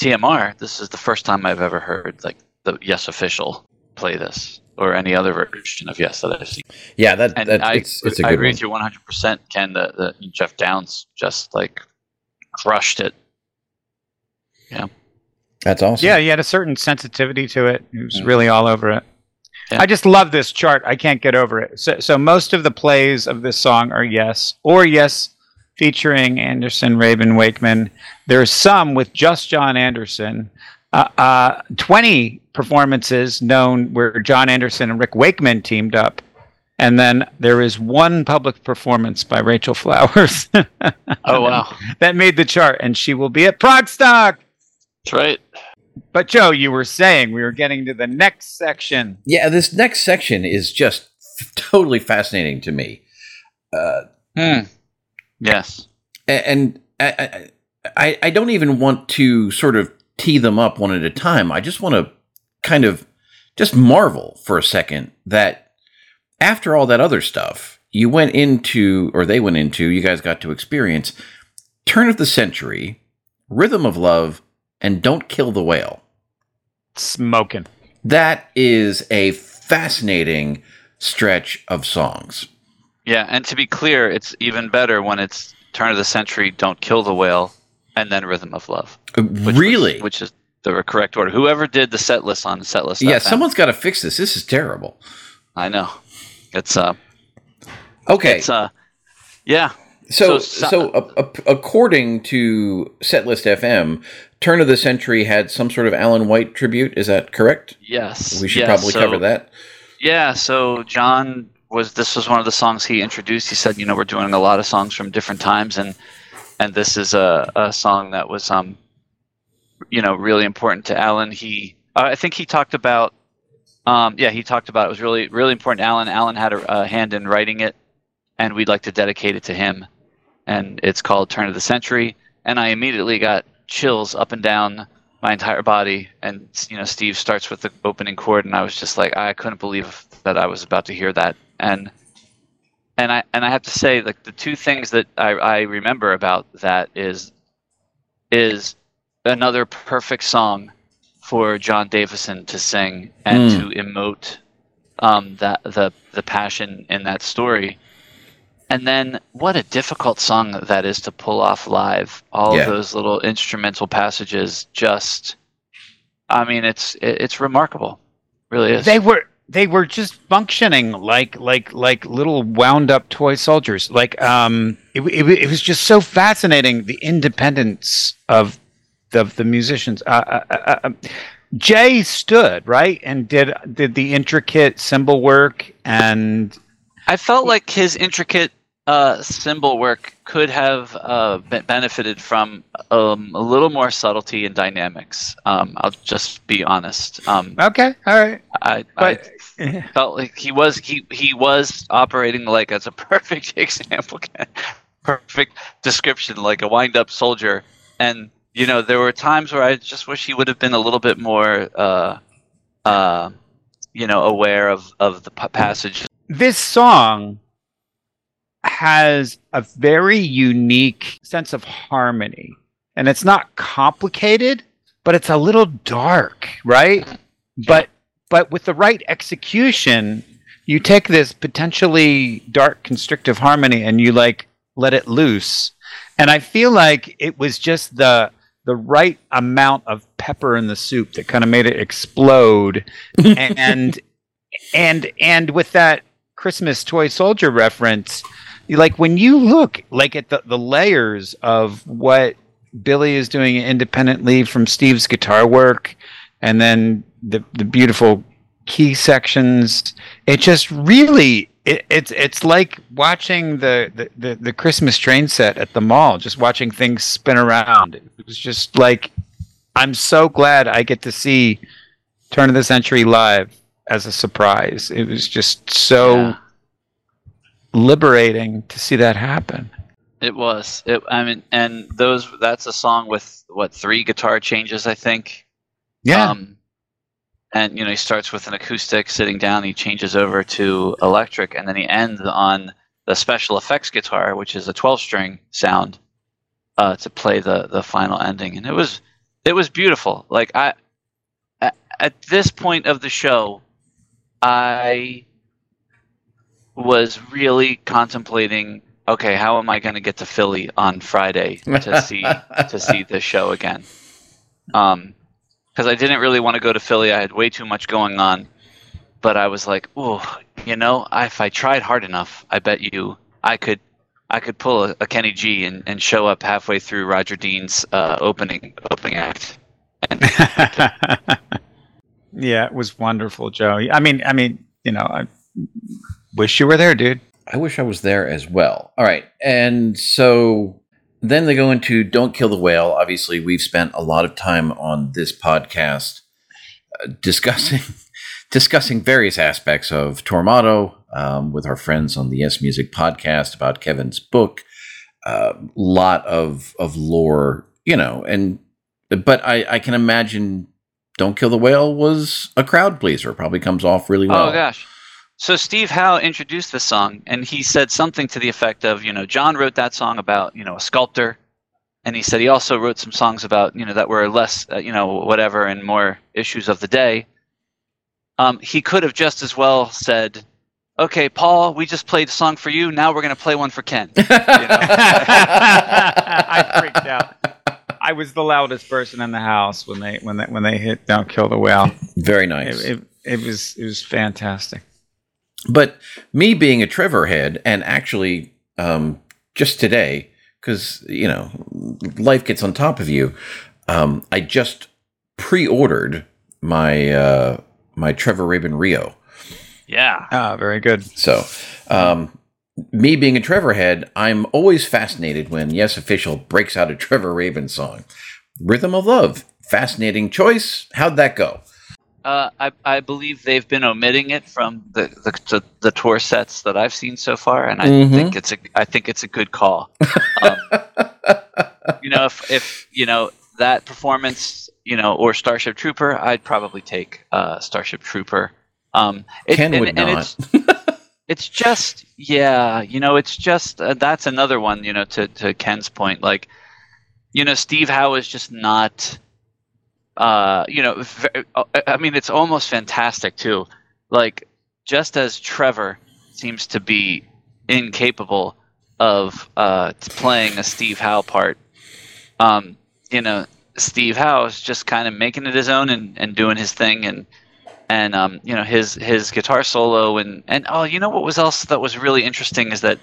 TMR, this is the first time I've ever heard like the Yes official play this or any other version of Yes that I've seen. yeah, that, And that I, it's it's a I good agree one. with you 100. percent Ken, the, the Geoff Downes just like crushed it. Yeah. That's awesome. Yeah, he had a certain sensitivity to it. He was Mhm. really all over it. Yeah. I just love this chart. I can't get over it. So, so most of the plays of this song are yes or yes featuring Anderson, Rabin Wakeman. There's some with just Jon Anderson. Uh, uh, 20 performances known where Jon Anderson and Rick Wakeman teamed up. And then there is one public performance by Rachel Flowers Oh wow, that made the chart, and she will be at Progstock. that's right. But Joe, you were saying we were getting to the next section. Yeah, this next section is just totally fascinating to me. Uh, Hmm. Yes. and I, I, I don't even want to sort of tee them up one at a time. I just want to kind of just marvel for a second that after all that other stuff, you went into, or they went into, you guys got to experience Turn of the Century, Rhythm of Love, and Don't Kill the Whale. Smoking. That is a fascinating stretch of songs. Yeah, and to be clear, it's even better when it's turn of the century, don't kill the whale, and then rhythm of love. Uh, which was- really? which is the correct order. Whoever did the set list on the set list. yeah, FM, someone's got to fix this. This is terrible. I know. It's uh. Okay. It's uh. Yeah. So, So- so, a, a- according to Setlist FM, turn of the century had some sort of Alan White tribute. Is that correct? Yes. We should yeah, probably so- cover that. Yeah. So Jon was. This was one of the songs he introduced. He said, you know, we're doing a lot of songs from different times, and and this is a, a song that was um, you know, really important to Alan. He, uh, I think he talked about, um, yeah, he talked about it was really really important. Alan, Alan had a, a hand in writing it, and we'd like to dedicate it to him. And it's called "Turn of the Century." And I immediately got chills up and down my entire body. And you know, Steve starts with the opening chord, and I was just like, I couldn't believe that I was about to hear that. And and I and I have to say, like the two things that I, I remember about that is is another perfect song for Jon Davison to sing and Mm. to emote um, that the the passion in that story. And then what a difficult song that is to pull off live. All Yeah. of those little instrumental passages just I mean it's it, it's remarkable. Really is. They were they were just functioning like like like little wound up toy soldiers. Like um, it, it, it was just so fascinating the independence of the the musicians. Uh, uh, uh, uh, Jay stood right and did did the intricate cymbal work and I felt like his intricate uh, cymbal work could have uh, benefited from um, a little more subtlety and dynamics. Um, I'll just be honest. Um, okay, all right, I, but I felt like he was he he was operating like as a perfect example, perfect description, like a wind-up soldier. And you know, there were times where I just wish he would have been a little bit more, uh, uh, you know, aware of of the p- passage this song has a very unique sense of harmony. And it's not complicated but it's a little dark right? But but with the right execution you take this potentially dark constrictive harmony and you like let it loose. And i feel like it was just the the right amount of pepper in the soup that kind of made it explode. And and and with that Christmas toy soldier reference, like when you look like at the, the layers of what Billy is doing independently from Steve's guitar work, and then the the beautiful key sections, it just really it, it's it's like watching the, the, the, the Christmas train set at the mall, just watching things spin around. It was just like I'm so glad I get to see Turn of the Century live as a surprise. It was just so Yeah. liberating to see that happen. It was. It. I mean, and those. That's a song with what three guitar changes, I think. Yeah. Um, and you know, he starts with an acoustic, sitting down. He changes over to electric, and then he ends on the special effects guitar, which is a twelve-string sound, uh, to play the the final ending. And it was, it was beautiful. Like I, at this point of the show, I was really contemplating okay how am i going to get to philly on friday to see to see this show again? Um because i didn't really want to go to philly. I had way too much going on. But i was like oh you know if i tried hard enough i bet you i could i could pull a, a kenny g and, and show up halfway through roger dean's uh, opening opening act yeah, it was wonderful, Joe. I mean, I mean, you know, I wish you were there, dude. I wish I was there as well. All right. And so then they go into Don't Kill the Whale. Obviously, we've spent a lot of time on this podcast uh, discussing discussing various aspects of Tormato um, with our friends on the Yes Music podcast about Kevin's book. A lot of of lore, you know, and but I, I can imagine Don't Kill the Whale was a crowd pleaser. Probably comes off really well. Oh gosh. So Steve Howe introduced the song, and he said something to the effect of, you know, Jon wrote that song about, you know, a sculptor, and he said he also wrote some songs about, you know, that were less, uh, you know, whatever, and more issues of the day. Um, he could have just as well said, "Okay, Paul, we just played a song for you. Now we're going to play one for Ken." You know? I freaked out. I was the loudest person in the house when they when they when they hit "Don't Kill the Whale." Very nice. It, it, it was it was fantastic. But me being a Trevor head, and actually um, just today, because you know life gets on top of you, um, I just pre-ordered my uh, my Trevor Rabin Rio. yeah. Ah, very good. So um, me being a Trevor head, I'm always fascinated when Yes Official breaks out a Trevor Rabin song. Rhythm of Love, fascinating choice. How'd that go? Uh, I, I believe they've been omitting it from the, the, the, tour sets that I've seen so far, and I Mhm. think it's a I think it's a good call. Um, you know, if, if you know that performance, you know, or Starship Trooper, I'd probably take uh, Starship Trooper. Um, it- Ken would and not. it's just yeah, you know, it's just uh, that's another one. You know, to to Ken's point, like, you know, Steve Howe is just not uh, you know, v- uh, I mean, it's almost fantastic too. Like, just as Trevor seems to be incapable of uh, playing a Steve Howe part, um, you know, Steve Howe is just kind of making it his own and, and doing his thing and and um, you know his his guitar solo and and oh, you know what was else that was really interesting is that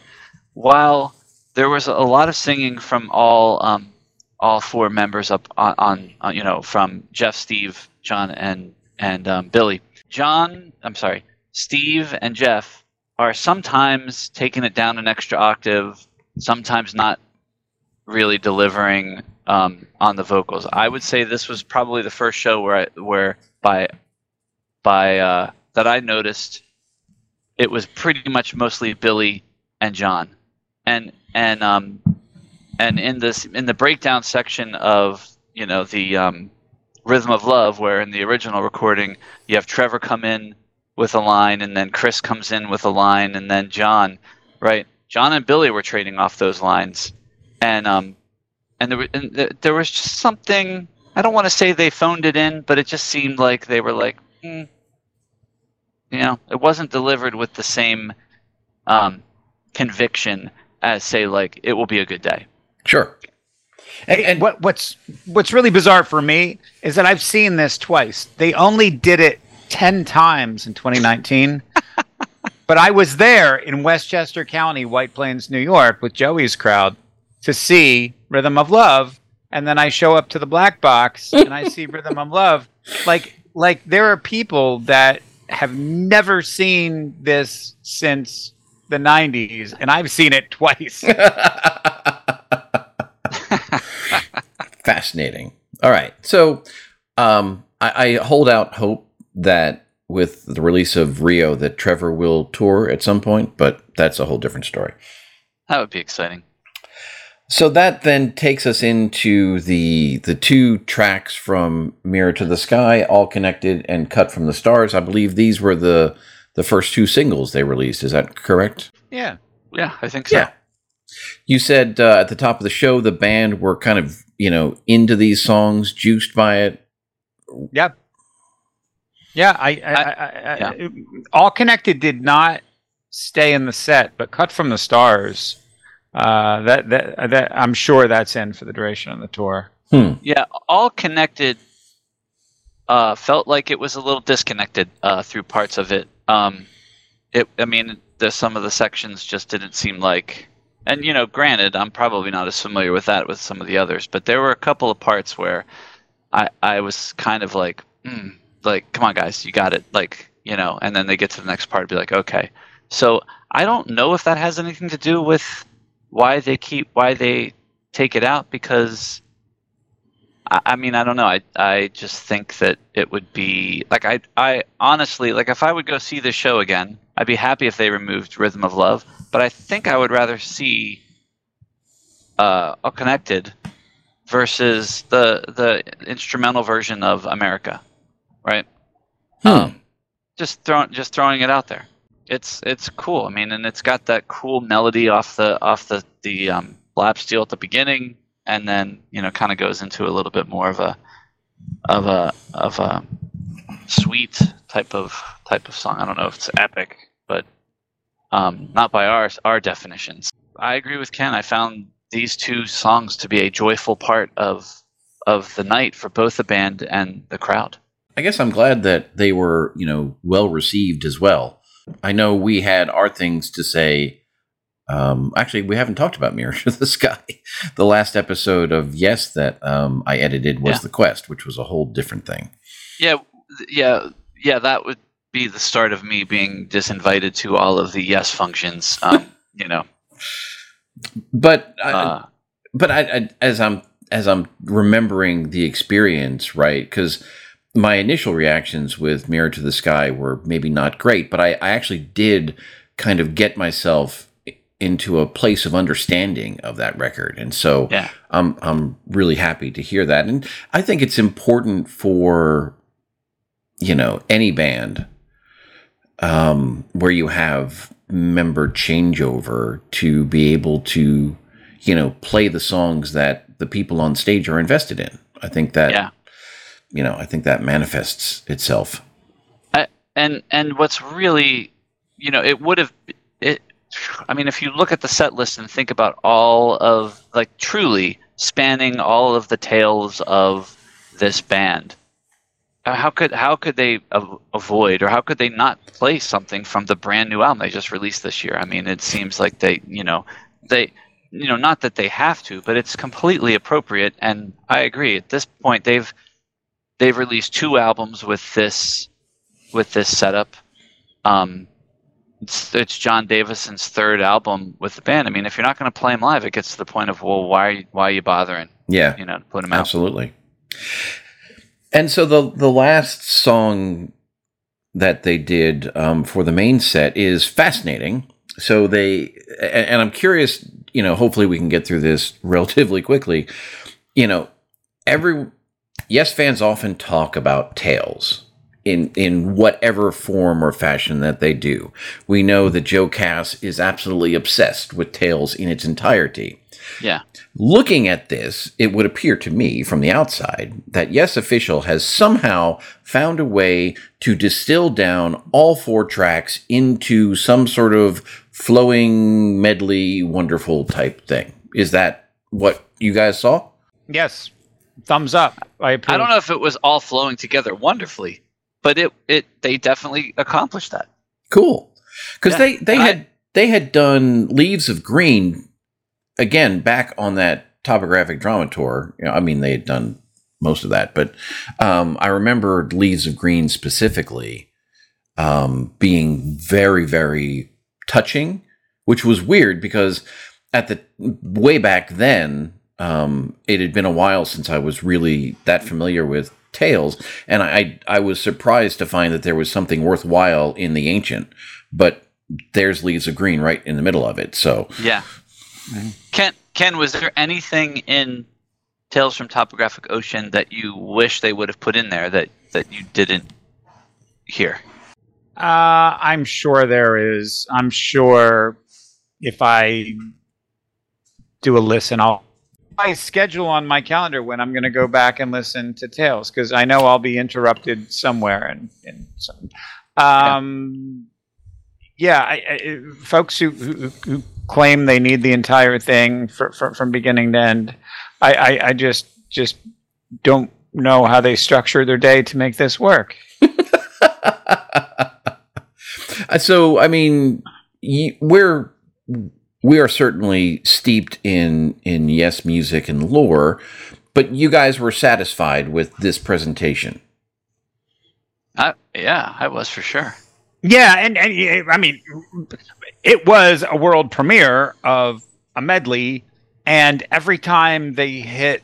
while there was a lot of singing from all um, all four members up on, on, on you know from Geoff, Steve, Jon, and and um, Billy. Jon, I'm sorry, Steve and Geoff are sometimes taking it down an extra octave, sometimes not really delivering um, on the vocals. I would say this was probably the first show where I, where by by uh, that I noticed it was pretty much mostly Billy and Jon, and and um, and in this in the breakdown section of you know the um, rhythm of love where in the original recording you have trevor come in with a line and then chris comes in with a line and then john right? Jon and billy were trading off those lines. And um and there, and there was just something i don't want to say they phoned it in but it just seemed like they were like hmm, you know it wasn't delivered with the same um, conviction as say like it will be a good day Sure. And, and what what's what's really bizarre for me is that I've seen this twice. They only did it ten times in 2019, but I was there in Westchester County, White Plains, New York, with Joey's crowd to see Rhythm of Love, and then I show up to the Black Box and I see Rhythm of Love. Like like there are people that have never seen this since the 90s, and I've seen it twice. Fascinating. All right. So um, I, I hold out hope that with the release of Rio that Trevor will tour at some point, but that's a whole different story. that would be exciting So that then takes us into the the two tracks from Mirror to the Sky, all connected and cut from the stars. I believe these were the the first two singles they released. Is that correct? yeah. yeah i think so Yeah. You said uh, at the top of the show the band were kind of you know into these songs, juiced by it. Yeah, Yeah, I, I, I, I, I all connected did not stay in the set, but cut from the stars. Uh, that that that I'm sure that's in for the duration of the tour. Hmm. Yeah, all connected. Uh, felt like it was a little disconnected uh, through parts of it. Um, it, I mean, the, some of the sections just didn't seem like. And you know, granted, I'm probably not as familiar with that with some of the others, but there were a couple of parts where I I was kind of like, hmm, like, come on, guys, you got it, like, you know. And then they get to the next part, and be like, okay. So I don't know if that has anything to do with why they keep why they take it out because I, I mean I don't know. I I just think that it would be like I I honestly like if I would go see the show again I'd be happy if they removed Rhythm of Love but I think I would rather see uh All Connected versus the the instrumental version of America right? Hmm. um just throwing just throwing it out there it's it's cool. I mean, and it's got that cool melody off the off the the um, lap steel at the beginning, and then you know kind of goes into a little bit more of a of a of a sweet type of type of song. I don't know if it's epic, but um, not by our our definitions. I agree with Ken. I found these two songs to be a joyful part of of the night for both the band and the crowd. I guess I'm glad that they were, you know, well received as well. I know we had our things to say. Um, actually, we haven't talked about Mirror to the Sky. The last episode of Yes that um, I edited was Yeah. the Quest, which was a whole different thing. Yeah, yeah, yeah. That would be the start of me being disinvited to all of the yes functions. Um, you know. But I, Uh, but I, I, as I'm as I'm remembering the experience, right? Because my initial reactions with Mirror to the Sky were maybe not great, but I, I actually did kind of get myself into a place of understanding of that record, and so yeah. I'm I'm really happy to hear that, and I think it's important for you know any band um, where you have member changeover to be able to you know play the songs that the people on stage are invested in. I think that Yeah. You know I think that manifests itself. I, and and what's really you know it would have it i mean if you look at the set list and think about all of like truly spanning all of the tales of this band how could how could they avoid or how could they not play something from the brand new album they just released this year i mean it seems like they you know they you know not that they have to but it's completely appropriate and i agree at this point they've they've released two albums with this with this setup. Um, it's, it's Jon Davison's third album with the band. I mean, if you're not going to play him live, it gets to the point of well, why why are you bothering? Yeah, You know, to put him out. absolutely. And so the the last song that they did um, for the main set is fascinating. So they and, and I'm curious. You know, hopefully we can get through this relatively quickly. You know, every yes fans often talk about tales in in whatever form or fashion that they do. We know that Joe Cass is absolutely obsessed with tales in its entirety. Yeah, Looking at this, it would appear to me from the outside that Yes Official has somehow found a way to distill down all four tracks into some sort of flowing medley, wonderful type thing. Is that what you guys saw? Yes, thumbs up. I approve. I don't know if it was all flowing together wonderfully, but it it they definitely accomplished that. Cool, because Yeah, they they and I- had they had done Leaves of Green again back on that topographic drama tour. You know, I mean, they had done most of that, but um, I remember Leaves of Green specifically um, being very very touching, which was weird because at the way back then, um, it had been a while since I was really that familiar with tales, and I I was surprised to find that there was something worthwhile in the ancient, but there's Leaves of Green right in the middle of it. So Yeah. Ken, Ken, was there anything in Tales from Topographic Ocean that you wish they would have put in there that that you didn't hear? Uh, I'm sure there is. I'm sure if I do a listen, I'll I schedule on my calendar when I'm going to go back and listen to Tales because I know I'll be interrupted somewhere. And, and um, yeah, I, I, folks who, who who claim they need the entire thing for, for, from beginning to end, I, I, I just just don't know how they structure their day to make this work. so I mean, y- we're we are certainly steeped in in yes music and lore, but you guys were satisfied with this presentation. I, yeah, I was for sure. Yeah, and, and I mean, it was a world premiere of a medley, and every time they hit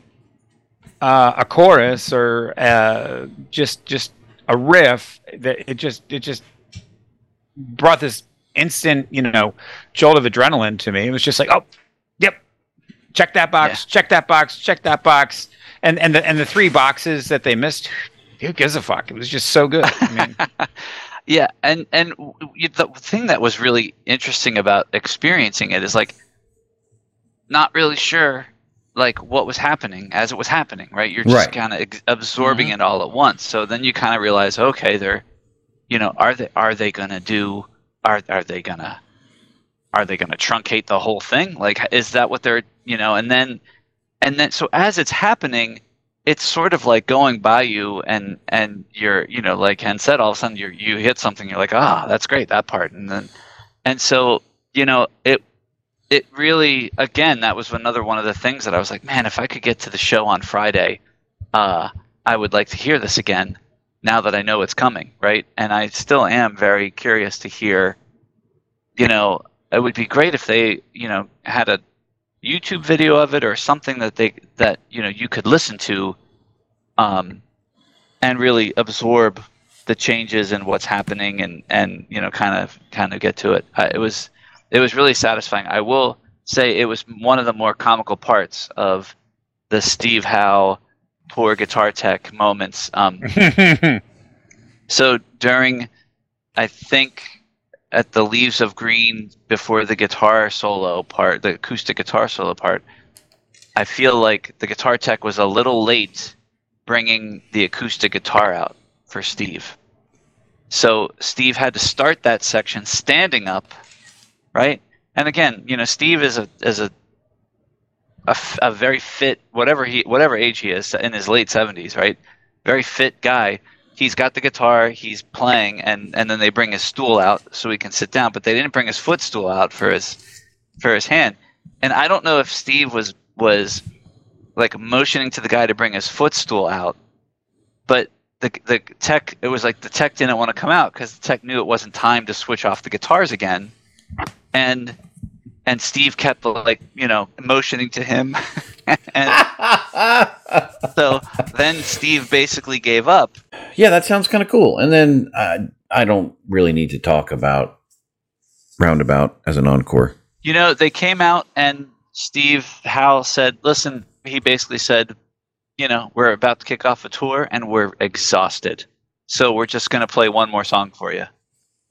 uh, a chorus or uh, just just a riff, that it just it just brought this instant, you know, jolt of adrenaline to me. It was just like, oh, yep, check that box, check that box, check that box, and and the and the three boxes that they missed. Who gives a fuck? It was just so good. I mean, Yeah, and and the thing that was really interesting about experiencing it is like not really sure like what was happening as it was happening, right? You're just Right. kind of ex- absorbing mm-hmm. it all at once. So then you kind of realize, okay, they're, you know, are they are they gonna do? Are are they gonna? Are they gonna truncate the whole thing? Like, is that what they're, you know? And then, and then, so as it's happening, it's sort of like going by you and and you're you know like Ken said all of a sudden you you hit something you're like ah that's great that part and then and so you know it it really again that was another one of the things that I was like man if I could get to the show on Friday uh I would like to hear this again now that I know it's coming right and I still am very curious to hear you know it would be great if they, you know, had a YouTube video of it or something that they that you know you could listen to, um, and really absorb the changes and what's happening and and you know kind of kind of get to it. Uh, it was it was really satisfying. I will say it was one of the more comical parts of the Steve Howe poor guitar tech moments. Um, so during, I think at the Leaves of Green before the guitar solo part, the acoustic guitar solo part, I feel like the guitar tech was a little late bringing the acoustic guitar out for Steve. So Steve had to start that section standing up, right? And again, you know, Steve is a is a a, a very fit whatever he whatever age he is in his late 70s, right? Very fit guy he's got the guitar, he's playing, and and then they bring his stool out so he can sit down. But they didn't bring his footstool out for his for his hand. And I don't know if Steve was was like motioning to the guy to bring his footstool out, but the the tech it was like the tech didn't want to come out because the tech knew it wasn't time to switch off the guitars again, and and Steve kept like you know motioning to him, and so then Steve basically gave up. Yeah, that sounds kind of cool. And then uh, I don't really need to talk about Roundabout as an encore. You know, they came out and Steve Howe said, "Listen," he basically said, "You know, we're about to kick off a tour and we're exhausted, so we're just going to play one more song for you."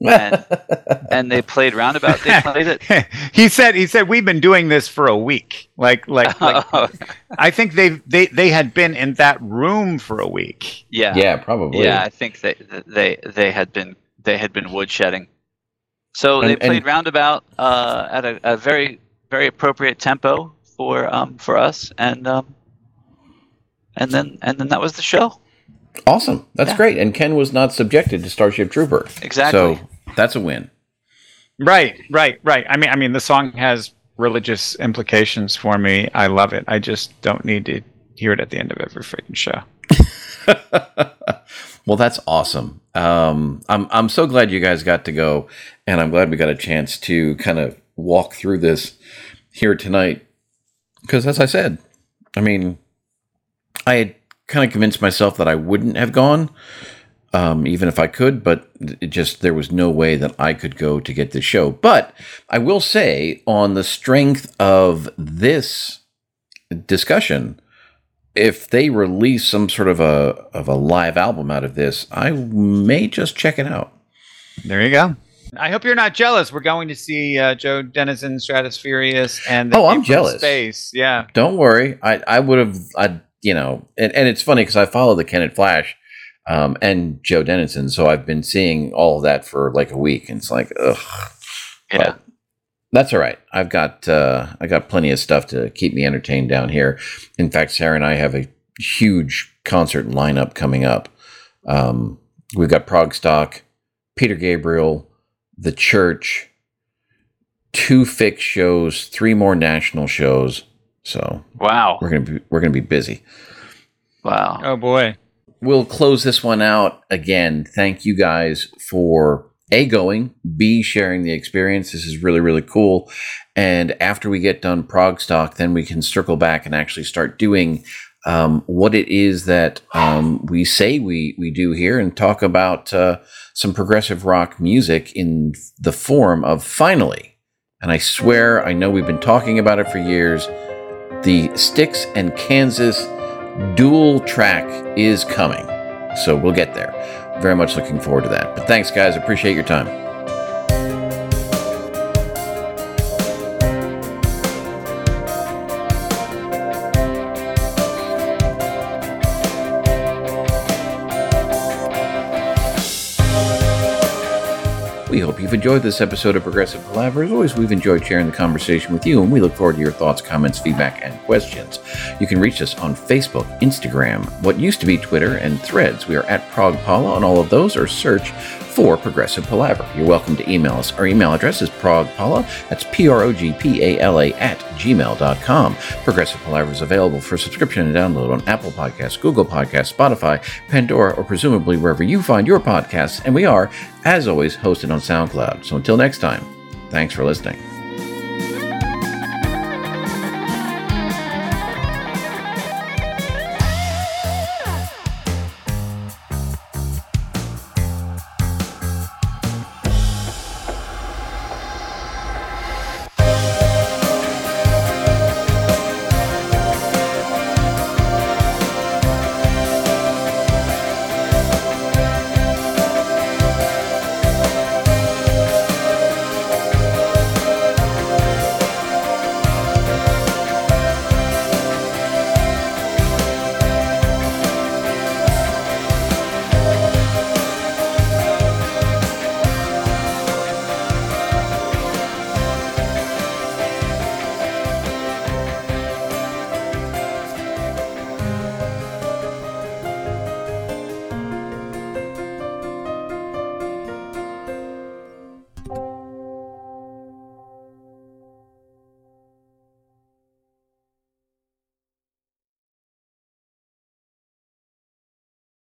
And, and they played roundabout. They played it. he said. He said we've been doing this for a week. Like, like, like oh. I think they they they had been in that room for a week. Yeah, yeah, probably. Yeah, I think they they they had been they had been woodshedding. So and, they played and, roundabout uh, at a, a, very very appropriate tempo for um, for us, and um, and then and then that was the show. Awesome. That's yeah. great. And Ken was not subjected to Starship Trooper. Exactly. So that's a win. Right, right, right. I mean, I mean, the song has religious implications for me. I love it. I just don't need to hear it at the end of every freaking show. well, that's awesome. Um, I'm I'm so glad you guys got to go, and I'm glad we got a chance to kind of walk through this here tonight. Because as I said, I mean, I had kind of convinced myself that I wouldn't have gone, um, even if I could, but it just there was no way that I could go to get this show. But I will say, on the strength of this discussion, if they release some sort of a of a live album out of this, I may just check it out. There you go. I hope you're not jealous. We're going to see uh, Joe Deninzon, Stratospheerius, and oh, I'm jealous. Space, yeah. Don't worry. I I would have. I you know, and, and it's funny because I follow the Kennett Flash um, and Joe Deninzon, so I've been seeing all of that for like a week, and it's like, ugh. Yeah. But that's all right. I've got uh, I got plenty of stuff to keep me entertained down here. In fact, Sarah and I have a huge concert lineup coming up. Um, we've got Progstock, Peter Gabriel, The Church, two fixed shows, three more national shows, so wow, we're gonna be we're gonna be busy. Wow. Oh boy. We'll close this one out again. Thank you guys for a going, b sharing the experience. This is really really cool. And after we get done Progstock, then we can circle back and actually start doing um, what it is that um, we say we we do here, and talk about uh, some progressive rock music in the form of finally. And I swear, I know we've been talking about it for years the Styx and Kansas dual track is coming. So we'll get there. Very much looking forward to that. But thanks, guys. Appreciate your time. Hope you've enjoyed this episode of Progressive Palaver. As always, we've enjoyed sharing the conversation with you, and we look forward to your thoughts, comments, feedback, and questions. You can reach us on Facebook, Instagram, what used to be Twitter, and Threads. We are at ProgPala on all of those, or search for Progressive Palaver. You're welcome to email us. Our email address is progpala, that's P-R-O-G-P-A-L-A at gmail.com. Progressive Palaver is available for subscription and download on Apple Podcasts, Google Podcasts, Spotify, Pandora, or presumably wherever you find your podcasts. And we are, as always, hosted on SoundCloud. So until next time, thanks for listening.